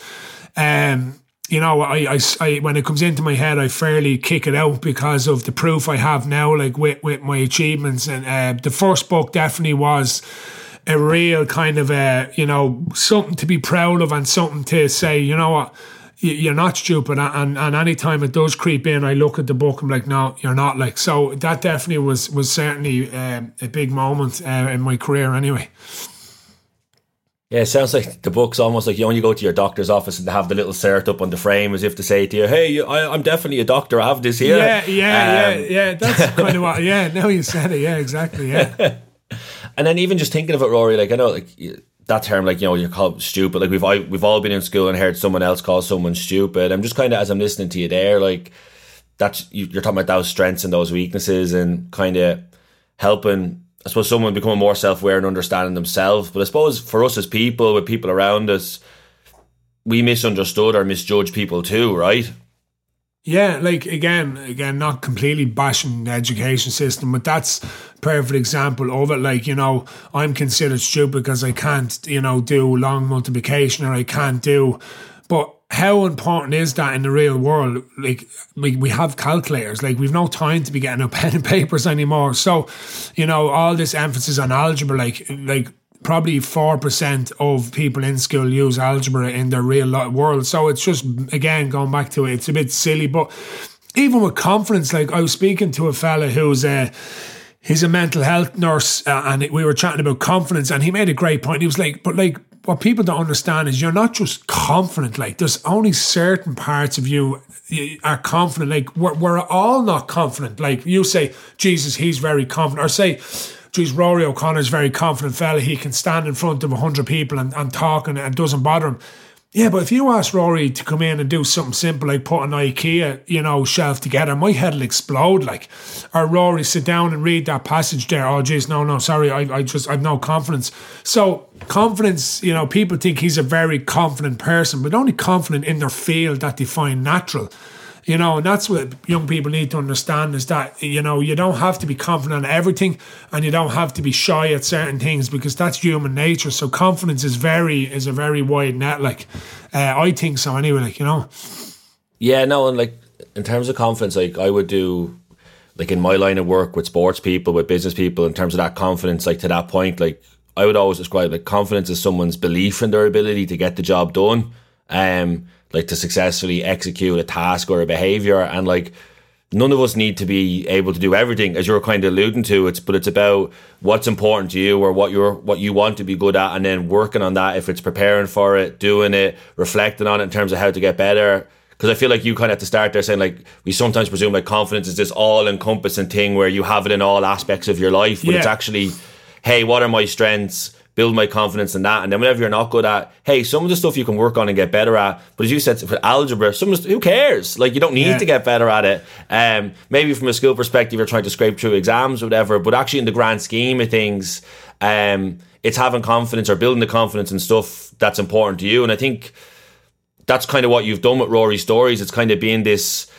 um you know, I, I, I, when it comes into my head, I fairly kick it out because of the proof I have now, like with, with my achievements. And uh, the first book definitely was a real kind of a you know something to be proud of and something to say you know what you're not stupid and and anytime it does creep in I look at the book I'm like no you're not like so that definitely was was certainly um, a big moment uh, in my career anyway yeah, it sounds like the book's almost like you only go to your doctor's office and they have the little cert up on the frame as if to say to you, "Hey, I, am definitely a doctor. I have this here." Yeah, yeah, um, yeah, yeah. That's kind of what. Yeah, now you said it. Yeah, exactly. Yeah. And then even just thinking of it, Rory, like I know, like that term, like you know, you're called stupid. Like we've we've all been in school and heard someone else call someone stupid. I'm just kind of as I'm listening to you there, like that's you're talking about those strengths and those weaknesses and kind of helping I suppose someone becoming more self aware and understanding themselves. But I suppose for us as people, with people around us, we misunderstood or misjudged people too, right? Yeah, like again, again, not completely bashing the education system, but that's perfect example of it. Like, you know, I'm considered stupid because I can't, you know, do long multiplication or I can't do but how important is that in the real world? Like we, we have calculators, like we've no time to be getting out pen and papers anymore. So, you know, all this emphasis on algebra, like like probably 4% of people in school use algebra in their real world. So it's just, again, going back to it, it's a bit silly. But even with confidence, like I was speaking to a fella who's a, he's a mental health nurse uh, and we were chatting about confidence and he made a great point. He was like, but like, what people don't understand is you're not just confident. Like there's only certain parts of you are confident. Like we're, we're all not confident. Like you say, Jesus, he's very confident. Or say, geez, Rory O'Connor's very confident fella. He can stand in front of a hundred people and, and talk and it doesn't bother him. Yeah, but if you ask Rory to come in and do something simple like put an IKEA, you know, shelf together, my head'll explode. Like, or Rory sit down and read that passage there. Oh, geez, no, no, sorry, I, I just I've no confidence. So confidence, you know, people think he's a very confident person, but only confident in their field that they find natural. You know, and that's what young people need to understand is that, you know, you don't have to be confident in everything and you don't have to be shy at certain things because that's human nature. So confidence is very, is a very wide net. Like, uh, I think so anyway, like, you know. Yeah, no, and like, in terms of confidence, like, I would do, like, in my line of work with sports people, with business people, in terms of that confidence, like, to that point, like, I would always describe like confidence as someone's belief in their ability to get the job done. Um, like to successfully execute a task or a behavior and like none of us need to be able to do everything as you're kind of alluding to. It's but it's about what's important to you or what you're what you want to be good at and then working on that if it's preparing for it doing it reflecting on it in terms of how to get better. Because I feel like you kind of have to start there saying like we sometimes presume like confidence is this all encompassing thing where you have it in all aspects of your life but yeah. it's actually hey what are my strengths build my confidence in that. And then whenever you're not good at, hey, some of the stuff you can work on and get better at. But as you said, for algebra, some of the, who cares? Like you don't need yeah. to get better at it. Um, maybe from a school perspective, you're trying to scrape through exams or whatever. But actually, in the grand scheme of things, um, it's having confidence or building the confidence and stuff that's important to you. And I think that's kind of what you've done with Rory Stories. It's kind of being this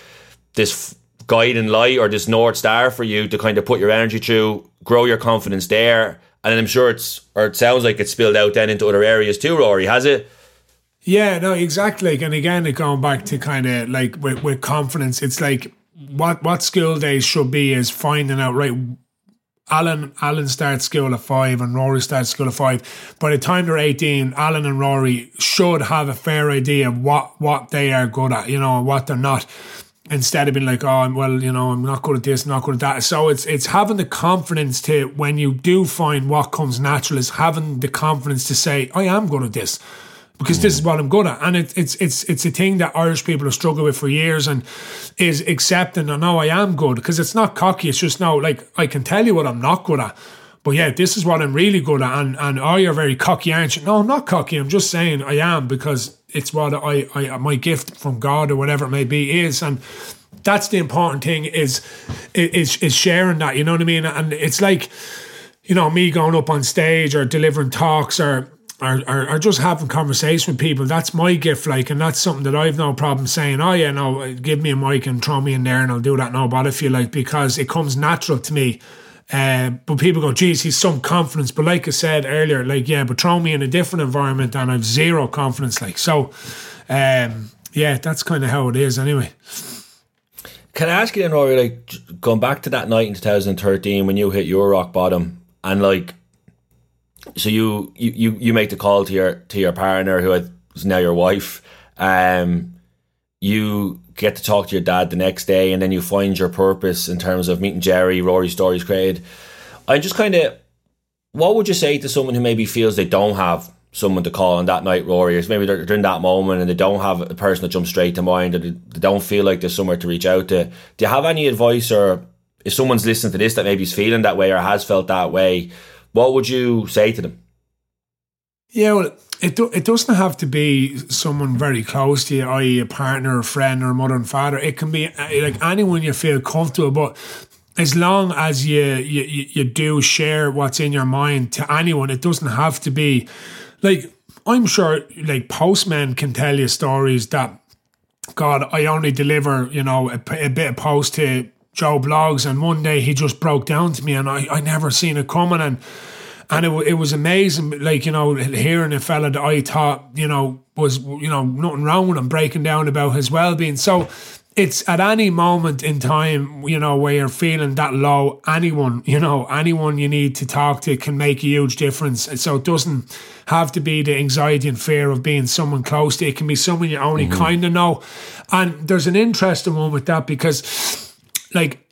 this guiding light or this north star for you to kind of put your energy through, grow your confidence there and I'm sure it's, or it sounds like it's spilled out then into other areas too, Rory, has it? Yeah, no, exactly. And again, going back to kind of like with, with confidence, it's like what what school days should be is finding out right. Alan Alan starts school at five and Rory starts school at five. By the time they're eighteen, Alan and Rory should have a fair idea of what what they are good at, you know, and what they're not instead of being like, oh, well, you know, I'm not good at this, not good at that. So it's it's having the confidence to when you do find what comes natural is having the confidence to say, I am good at this. Because mm. this is what I'm good at, and it, it's it's it's a thing that Irish people have struggled with for years, and is accepting. I know I am good because it's not cocky. It's just now like I can tell you what I'm not good at, but yeah, this is what I'm really good at. And and oh, you're very cocky, aren't you? No, I'm not cocky. I'm just saying I am because it's what I, I uh, my gift from God or whatever it may be is, and that's the important thing is is is sharing that. You know what I mean? And it's like you know me going up on stage or delivering talks or. Or, or, or, just having conversation with people. That's my gift, like, and that's something that I've no problem saying. Oh yeah, no, give me a mic and throw me in there, and I'll do that. No, but I feel like because it comes natural to me. Uh, but people go, geez, he's some confidence. But like I said earlier, like, yeah, but throw me in a different environment and I've zero confidence. Like, so, um, yeah, that's kind of how it is anyway. Can I ask you then, Rory, like, going back to that night in 2013 when you hit your rock bottom and like, so you, you, you, make the call to your, to your partner who is now your wife. Um, you get to talk to your dad the next day and then you find your purpose in terms of meeting Jerry, Rory Stories created. I just kind of, what would you say to someone who maybe feels they don't have someone to call on that night, Rory, or maybe they're, that moment and they don't have a person that jumps straight to mind or they don't feel like there's somewhere to reach out to. Do you have any advice or if someone's listening to this that maybe is feeling that way or has felt that way, what would you say to them? Yeah, well, it do, it doesn't have to be someone very close to you, i.e., a partner, a friend, or a mother and father. It can be uh, like anyone you feel comfortable. But as long as you, you you do share what's in your mind to anyone, it doesn't have to be like I'm sure like postmen can tell you stories that God, I only deliver you know a, a bit of post to Joe Bloggs, and one day he just broke down to me, and I I never seen it coming, and and it, it was amazing, like you know, hearing a fella that I thought you know was you know nothing wrong with him breaking down about his well being. So it's at any moment in time, you know, where you're feeling that low, anyone, you know, anyone you need to talk to can make a huge difference. So it doesn't have to be the anxiety and fear of being someone close to. It can be someone you only mm-hmm. kind of know. And there's an interesting one with that because, like,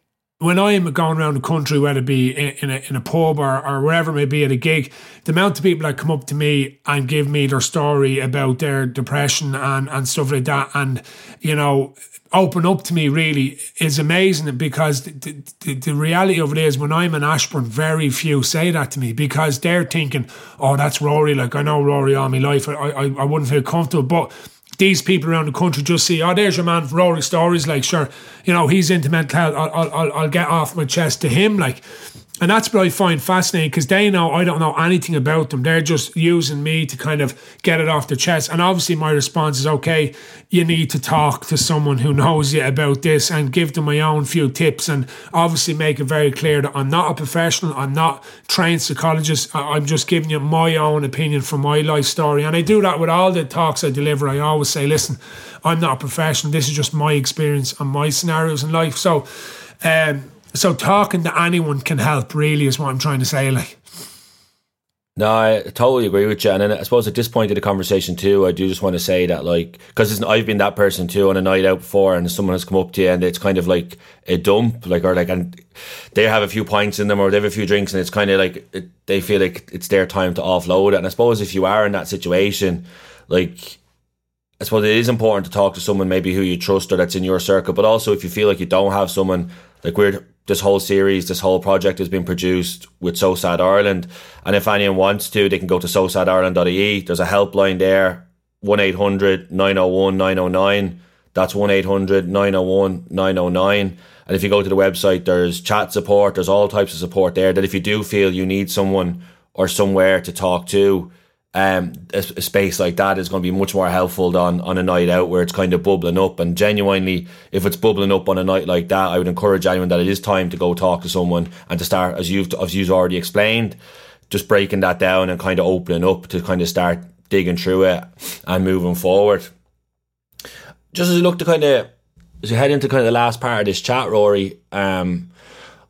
when I am going around the country, whether it be in, a, in a pub or, or wherever it may be at a gig, the amount of people that come up to me and give me their story about their depression and, and stuff like that, and, you know, open up to me really is amazing because the, the, the, reality of it is when I'm in Ashbourne, very few say that to me because they're thinking, oh, that's Rory. Like, I know Rory all my life. I, I, I wouldn't feel comfortable. But these people around the country just see, oh, there's your man Rory Stories. Like, sure, you know, he's into mental health. I'll, I'll, I'll get off my chest to him. Like, and that's what I find fascinating because they know I don't know anything about them. They're just using me to kind of get it off their chest. And obviously, my response is okay, you need to talk to someone who knows you about this and give them my own few tips. And obviously, make it very clear that I'm not a professional, I'm not trained psychologist. I'm just giving you my own opinion from my life story. And I do that with all the talks I deliver. I always say, listen, I'm not a professional, this is just my experience and my scenarios in life. So, um, so talking to anyone can help. Really, is what I'm trying to say. Like. No, I totally agree with you. And I suppose at this point of the conversation too, I do just want to say that like, because I've been that person too on a night out before and someone has come up to you and it's kind of like a dump, like, or like, and they have a few pints in them or they have a few drinks and it's kind of like, it, they feel like it's their time to offload. And I suppose if you are in that situation, like, I suppose it is important to talk to someone maybe who you trust or that's in your circle, but also if you feel like you don't have someone, like we're this whole series, this whole project has been produced with SOSAD Ireland. And if anyone wants to, they can go to sosadireland.ie. There's a helpline there, 1 800 901 909. That's 1 800 901 909. And if you go to the website, there's chat support, there's all types of support there that if you do feel you need someone or somewhere to talk to, um, a, a, space like that is going to be much more helpful on on a night out where it's kind of bubbling up. And genuinely, if it's bubbling up on a night like that, I would encourage anyone that it is time to go talk to someone and to start, as you've as you've already explained, just breaking that down and kind of opening up to kind of start digging through it and moving forward. Just as you look to kind of as you head into kind of the last part of this chat, Rory. Um,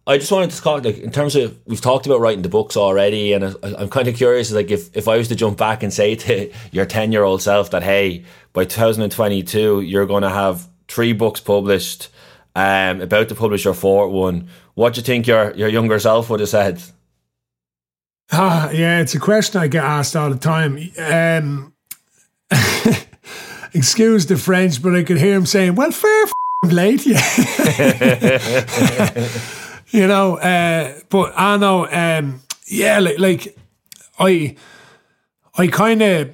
I just wanted to talk like in terms of we've talked about writing the books already, and I, am kind of curious like if if I was to jump back and say to your ten year old self that hey, by 2022 you're going to have three books published, um, about to publish your fourth one, what do you think your your younger self would have said? Ah, yeah, it's a question I get asked all the time. Um, excuse the French, but I could hear him saying, "Well, fair f- late, yeah." you know. Uh, but I know, um, yeah, like, like I, I kind of.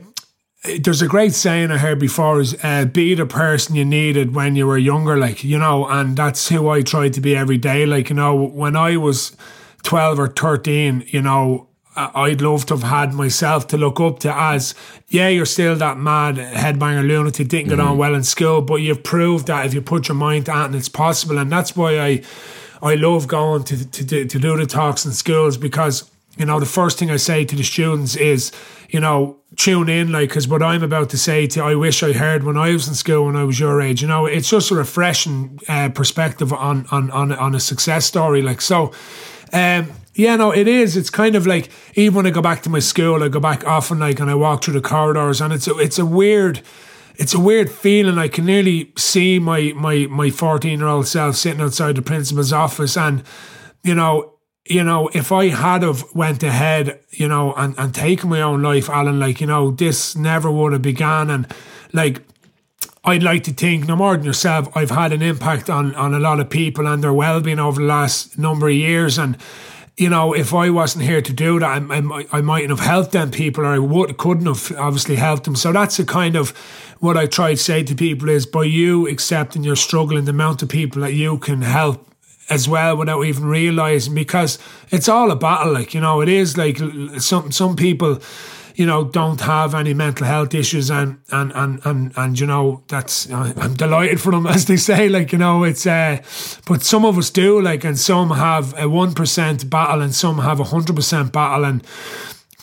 There's a great saying I heard before is uh, be the person you needed when you were younger, like you know, and that's who I tried to be every day. Like you know, when I was twelve or thirteen, you know, I'd love to have had myself to look up to as, yeah, you're still that mad headbanger lunatic, didn't get mm-hmm. on well in school, but you've proved that if you put your mind to it and it's possible. And that's why I I love going to, to, to, to do the talks in schools because, you know, the first thing I say to the students is, you know, tune in, like, because what I'm about to say to I wish I heard when I was in school when I was your age. You know, it's just a refreshing uh, perspective on, on, on, on a success story. Like, so, um, yeah, no, it is. It's kind of like even when I go back to my school, I go back often, like, and I walk through the corridors, and it's a, it's a weird it's a weird feeling. I can nearly see my my my fourteen year old self sitting outside the principal's office, and you know, you know, if I had have went ahead, you know, and and taken my own life, Alan, like you know, this never would have began, and like. I'd like to think, no more than yourself, I've had an impact on, on a lot of people and their well being over the last number of years. And you know, if I wasn't here to do that, I, I, I mightn't have helped them people, or I would couldn't have obviously helped them. So that's a kind of what I try to say to people is by you accepting your struggle and the amount of people that you can help as well without even realizing because it's all a battle like you know it is like some some people you know, don't have any mental health issues, and and and and, and you know, that's I'm delighted for them, as they say. Like you know, it's uh, but some of us do, like, and some have a one percent battle, and some have a hundred percent battle, and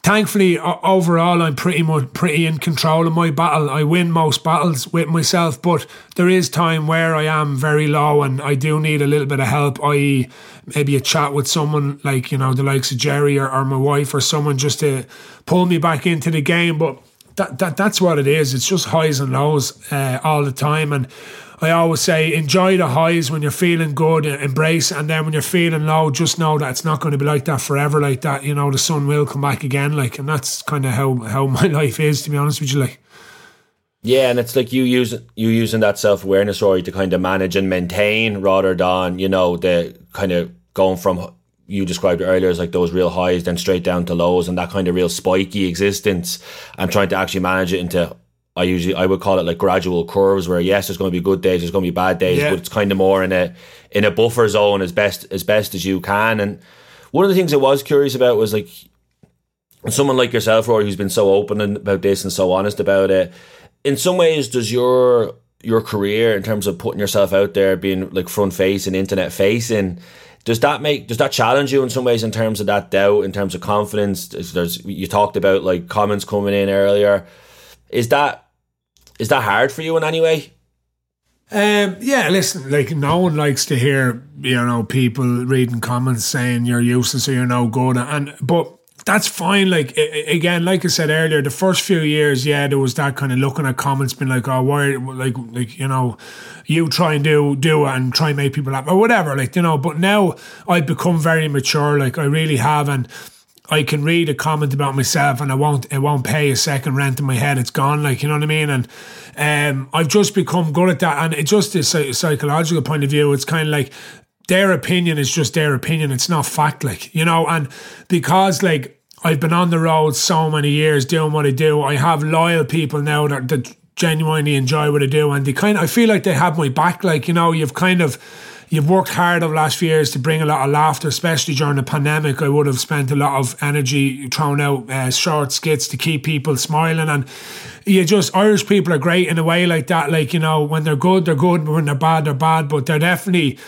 thankfully overall I'm pretty much pretty in control of my battle. I win most battles with myself, but there is time where I am very low and I do need a little bit of help, i.e. maybe a chat with someone like, you know, the likes of Jerry or, or my wife or someone just to pull me back into the game. But that, that that's what it is. It's just highs and lows uh, all the time. And I always say enjoy the highs when you're feeling good, embrace, and then when you're feeling low, just know that it's not going to be like that forever. Like that, you know, the sun will come back again. Like, and that's kind of how how my life is, to be honest with you. Like, yeah, and it's like you use you using that self awareness, Rory, to kind of manage and maintain, rather than you know the kind of going from you described earlier as like those real highs, then straight down to lows, and that kind of real spiky existence, and trying to actually manage it into I usually I would call it like gradual curves where yes, there's going to be good days, there's going to be bad days, yeah. but it's kind of more in a in a buffer zone as best as best as you can. And one of the things I was curious about was like someone like yourself, Rory, who's been so open about this and so honest about it. In some ways, does your your career in terms of putting yourself out there, being like front face and internet facing, does that make does that challenge you in some ways in terms of that doubt, in terms of confidence? There's you talked about like comments coming in earlier. Is that is that hard for you in any way? Um, yeah, listen, like no one likes to hear, you know, people reading comments saying you're useless or you're no good. And, but that's fine. Like, again, like I said earlier, the first few years, yeah, there was that kind of looking at comments being like, oh, why, like, like, you know, you try and do, do it and try and make people laugh or whatever, like, you know, but now I've become very mature. Like, I really have. And, I can read a comment about myself and I won't it won't pay a second rent in my head. It's gone, like you know what I mean. And um, I've just become good at that. And it's just a psychological point of view. It's kind of like their opinion is just their opinion. It's not fact, like you know. And because like I've been on the road so many years doing what I do, I have loyal people now that, that genuinely enjoy what I do, and they kind of I feel like they have my back. Like you know, you've kind of you've worked hard over the last few years to bring a lot of laughter, especially during the pandemic. I would have spent a lot of energy throwing out uh, short skits to keep people smiling. And you just, Irish people are great in a way like that. Like, you know, when they're good, they're good. When they're bad, they're bad. But they're definitely,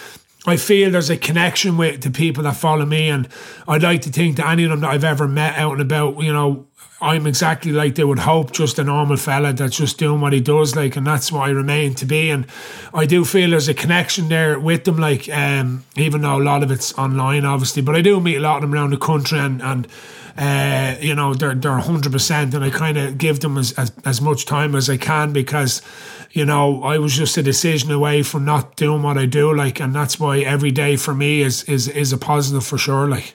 I feel there's a connection with the people that follow me. And I'd like to think that any of them that I've ever met out and about, you know, I'm exactly like they would hope, just a normal fella that's just doing what he does, like, and that's what I remain to be. And I do feel there's a connection there with them, like, um, even though a lot of it's online, obviously, but I do meet a lot of them around the country, and and uh, you know they're they're hundred percent, and I kind of give them as, as as much time as I can because you know, I was just a decision away from not doing what I do, like, and that's why every day for me is is is a positive for sure, like.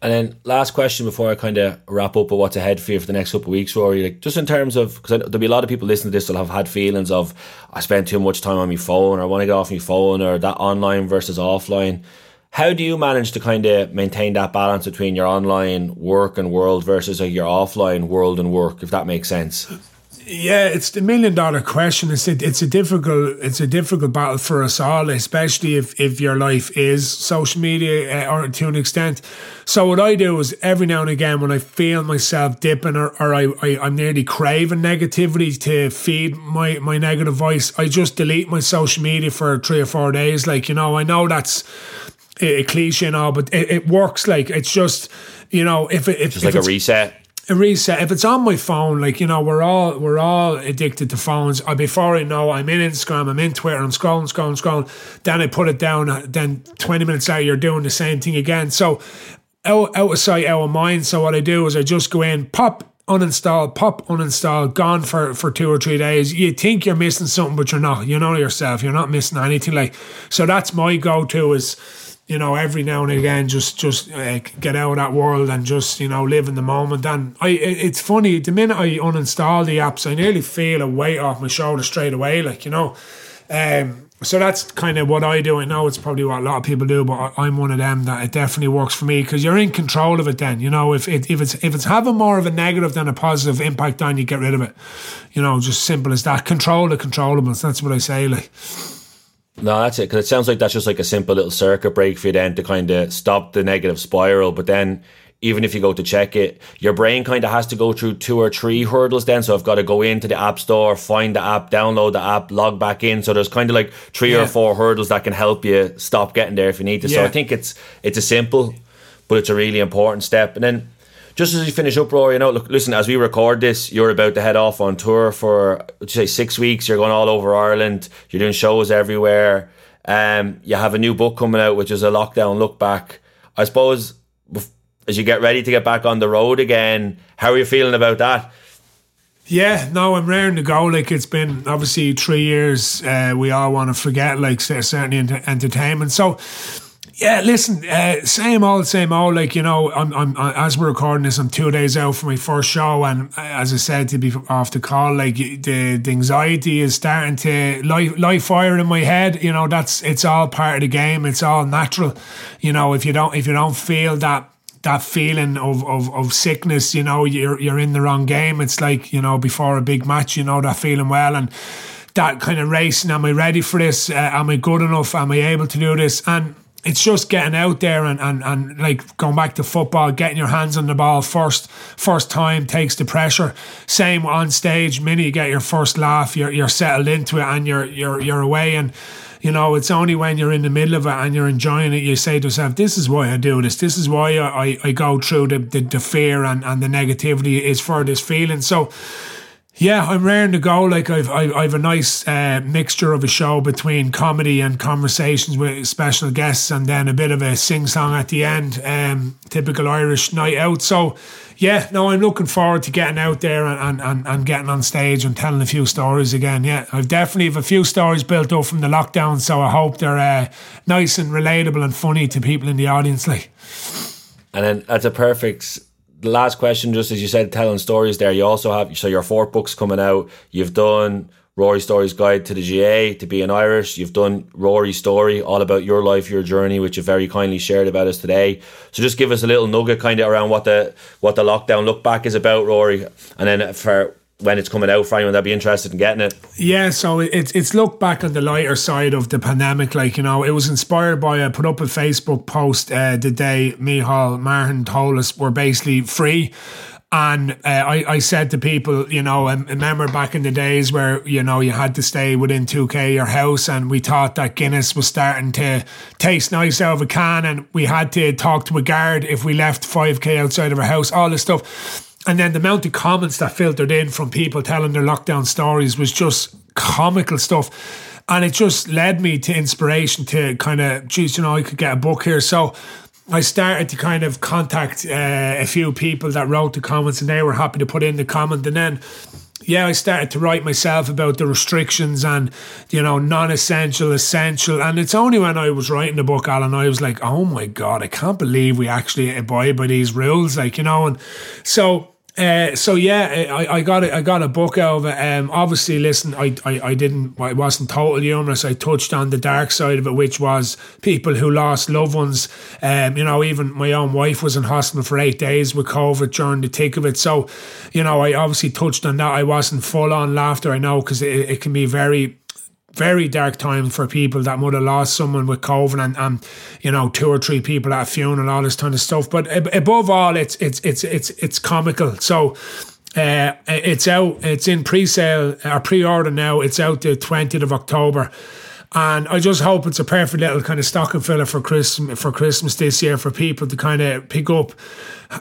And then last question before I kind of wrap up with what's ahead for you for the next couple of weeks, Rory. Like just in terms of because there'll be a lot of people listening to this that have had feelings of I spend too much time on my phone or I want to get off my phone or that online versus offline. How do you manage to kind of maintain that balance between your online work and world versus like your offline world and work, if that makes sense? Yeah, it's the million dollar question. It's a, it's a difficult it's a difficult battle for us all, especially if, if your life is social media uh, or to an extent. So what I do is every now and again when I feel myself dipping or, or I, I I'm nearly craving negativity to feed my my negative voice, I just delete my social media for three or four days. Like you know, I know that's a, cliche and all, but it, it works. Like it's just you know if it, if, just like a reset a reset. If it's on my phone, like you know, we're all we're all addicted to phones. I, before I know, I'm in Instagram, I'm in Twitter, I'm scrolling, scrolling, scrolling. Then I put it down. Uh, then twenty minutes later, you're doing the same thing again. So out, out of sight, out of mind. So what I do is I just go in, pop uninstall, pop uninstall, gone for, for two or three days. You think you're missing something, but you're not. You know yourself. You're not missing anything. Like so, that's my go to is you know, every now and again, just just uh, get out of that world and just you know live in the moment. And I, it's funny. The minute I uninstall the apps, I nearly feel a weight off my shoulder straight away. Like you know, Um, so that's kind of what I do. I know it's probably what a lot of people do, but I'm one of them that it definitely works for me because you're in control of it. Then you know if it, if it's if it's having more of a negative than a positive impact on you, get rid of it. You know, just simple as that. Control the controllables. That's what I say. Like. No, that's it. Because it sounds like that's just like a simple little circuit break for you then to kind of stop the negative spiral. But then even if you go to check it, your brain kind of has to go through two or three hurdles then. So I've got to go into the app store, find the app, download the app, log back in. So there's kind of like three yeah. or four hurdles that can help you stop getting there if you need to. Yeah. So I think it's it's a simple, but it's a really important step. And then just as you finish up, Rory, you know, look, listen, as we record this, you're about to head off on tour for, say, six weeks. You're going all over Ireland. You're doing shows everywhere. Um, you have a new book coming out, which is a lockdown look back. I suppose as you get ready to get back on the road again. How are you feeling about that? Yeah, no, I'm raring to go. Like it's been obviously three years. Uh, we all want to forget, like certainly in entertainment. So, yeah, listen, uh, same old, same old. Like you know, I'm, I'm, as we're recording this, I'm two days out for my first show, and uh, as I said to be off the call, like the, the anxiety is starting to light, light fire in my head. You know, that's it's all part of the game. It's all natural. You know, if you don't if you don't feel that that feeling of, of, of sickness, you know, you're you're in the wrong game. It's like, you know, before a big match, you know, that feeling well and that kind of racing, am I ready for this? Uh, am I good enough? Am I able to do this? And it's just getting out there and, and, and like going back to football, getting your hands on the ball first first time takes the pressure. Same on stage, minute you get your first laugh, you're you're settled into it and you're you're you're away and you know, it's only when you're in the middle of it and you're enjoying it, you say to yourself, this is why I do this. This is why I, I, I go through the, the, the fear and, and the negativity is for this feeling. So, yeah, I'm raring to go. Like I've I've, I've a nice uh, mixture of a show between comedy and conversations with special guests, and then a bit of a sing song at the end. Um, typical Irish night out. So yeah, no, I'm looking forward to getting out there and, and, and getting on stage and telling a few stories again. Yeah, I've definitely have a few stories built up from the lockdown, so I hope they're uh, nice and relatable and funny to people in the audience. Like, and then that's a perfect the last question, just as you said, telling stories there, you also have so your four books coming out. You've done Rory Story's Guide to the GAA, to being Irish. You've done Rory Story, all about your life, your journey, which you very kindly shared about us today. So just give us a little nugget kind of around what the what the lockdown look back is about, Rory, and then for when it's coming out for anyone that'd be interested in getting it. Yeah, so it's it's look back on the lighter side of the pandemic. Like you know, it was inspired by I put up a Facebook post uh, the day Micheál Martin told us we're basically free. And uh, I, I said to people, you know, I remember back in the days where, you know, you had to stay within 2K your house and we thought that Guinness was starting to taste nice out of a can and we had to talk to a guard if we left 5K outside of our house, all this stuff. And then the amount of comments that filtered in from people telling their lockdown stories was just comical stuff. And it just led me to inspiration to kind of, geez, you know, I could get a book here. So I started to kind of contact uh, a few people that wrote the comments and they were happy to put in the comment. And then, yeah, I started to write myself about the restrictions and, you know, non essential, essential. And it's only when I was writing the book, Alan, I was like, oh my God, I can't believe we actually abide by these rules. Like, you know, and so uh, so yeah, I, I got a, I got a book out of it. Um, obviously, listen, I, I, I didn't, I wasn't total humorous. I touched on the dark side of it, which was people who lost loved ones. Um, you know, even my own wife was in hospital for eight days with COVID during the thick of it. So, you know, I obviously touched on that. I wasn't full on laughter. I know because it, it can be very very dark time for people that might have lost someone with COVID and, and you know two or three people at a funeral, all this kind of stuff. But above all, it's it's it's it's it's comical. So. Uh, it's out. It's in pre-sale or pre-order now. It's out the twentieth of October, and I just hope it's a perfect little kind of stocking filler for Christmas for Christmas this year for people to kind of pick up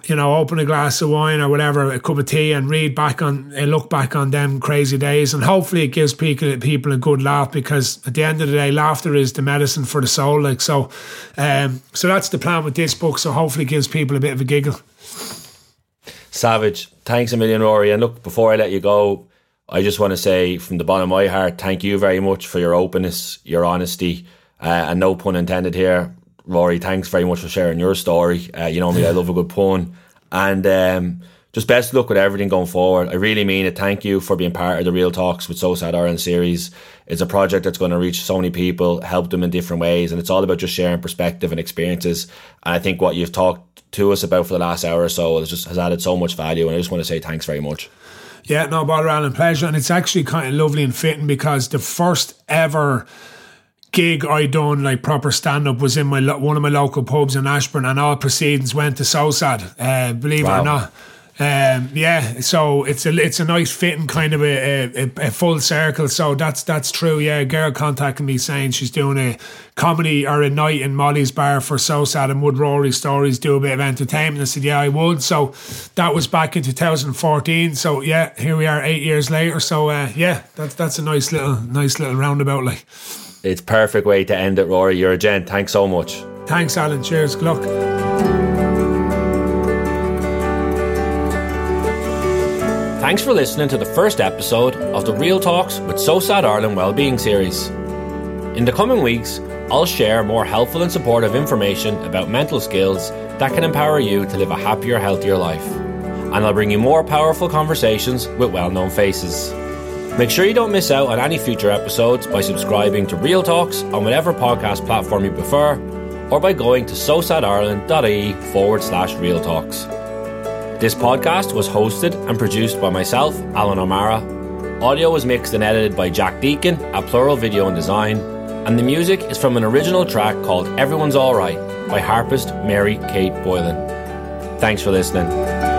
you know, open a glass of wine or whatever, a cup of tea, and read back on, and look back on them crazy days, and hopefully it gives people people a good laugh because at the end of the day, laughter is the medicine for the soul. Like so, um, so that's the plan with this book. So hopefully, it gives people a bit of a giggle. Savage, thanks a million, Rory. And look, before I let you go, I just want to say from the bottom of my heart, thank you very much for your openness, your honesty, uh, and no pun intended here. Rory, thanks very much for sharing your story. Uh, you know me, I love a good pun. And um, just best luck with everything going forward. I really mean it. Thank you for being part of the Real Talks with SOSAD Ireland series. It's a project that's going to reach so many people, help them in different ways, and it's all about just sharing perspective and experiences. And I think what you've talked to us about for the last hour or so has just has added so much value. And I just want to say thanks very much. Yeah, no bother, Alan. Pleasure. And it's actually kind of lovely and fitting because the first ever gig I done like proper stand up was in my one of my local pubs in Ashbourne, and all proceedings went to SOSAD. Uh, believe wow. it or not. Um, yeah, so it's a it's a nice fitting kind of a, a, a, full circle. So that's that's true. Yeah, a girl contacted me saying she's doing a comedy or a night in Molly's bar for SOSAD and would Rory stories do a bit of entertainment. I said yeah, I would. So that was back in 2014. So yeah, here we are eight years later. So uh, yeah, that's that's a nice little nice little roundabout like. It's perfect way to end it, Rory. You're a gent. Thanks so much. Thanks, Alan. Cheers. Good luck. Thanks for listening to the first episode of the Real Talks with SOSAD Ireland Wellbeing series. In the coming weeks, I'll share more helpful and supportive information about mental skills that can empower you to live a happier, healthier life. And I'll bring you more powerful conversations with well known faces. Make sure you don't miss out on any future episodes by subscribing to Real Talks on whatever podcast platform you prefer, or by going to sosadireland.ie forward slash Real Talks. This podcast was hosted and produced by myself, Alan O'Mara. Audio was mixed and edited by Jack Deacon at Plural Video and Design, and the music is from an original track called Everyone's Alright by harpist Mary Kate Boylan. Thanks for listening.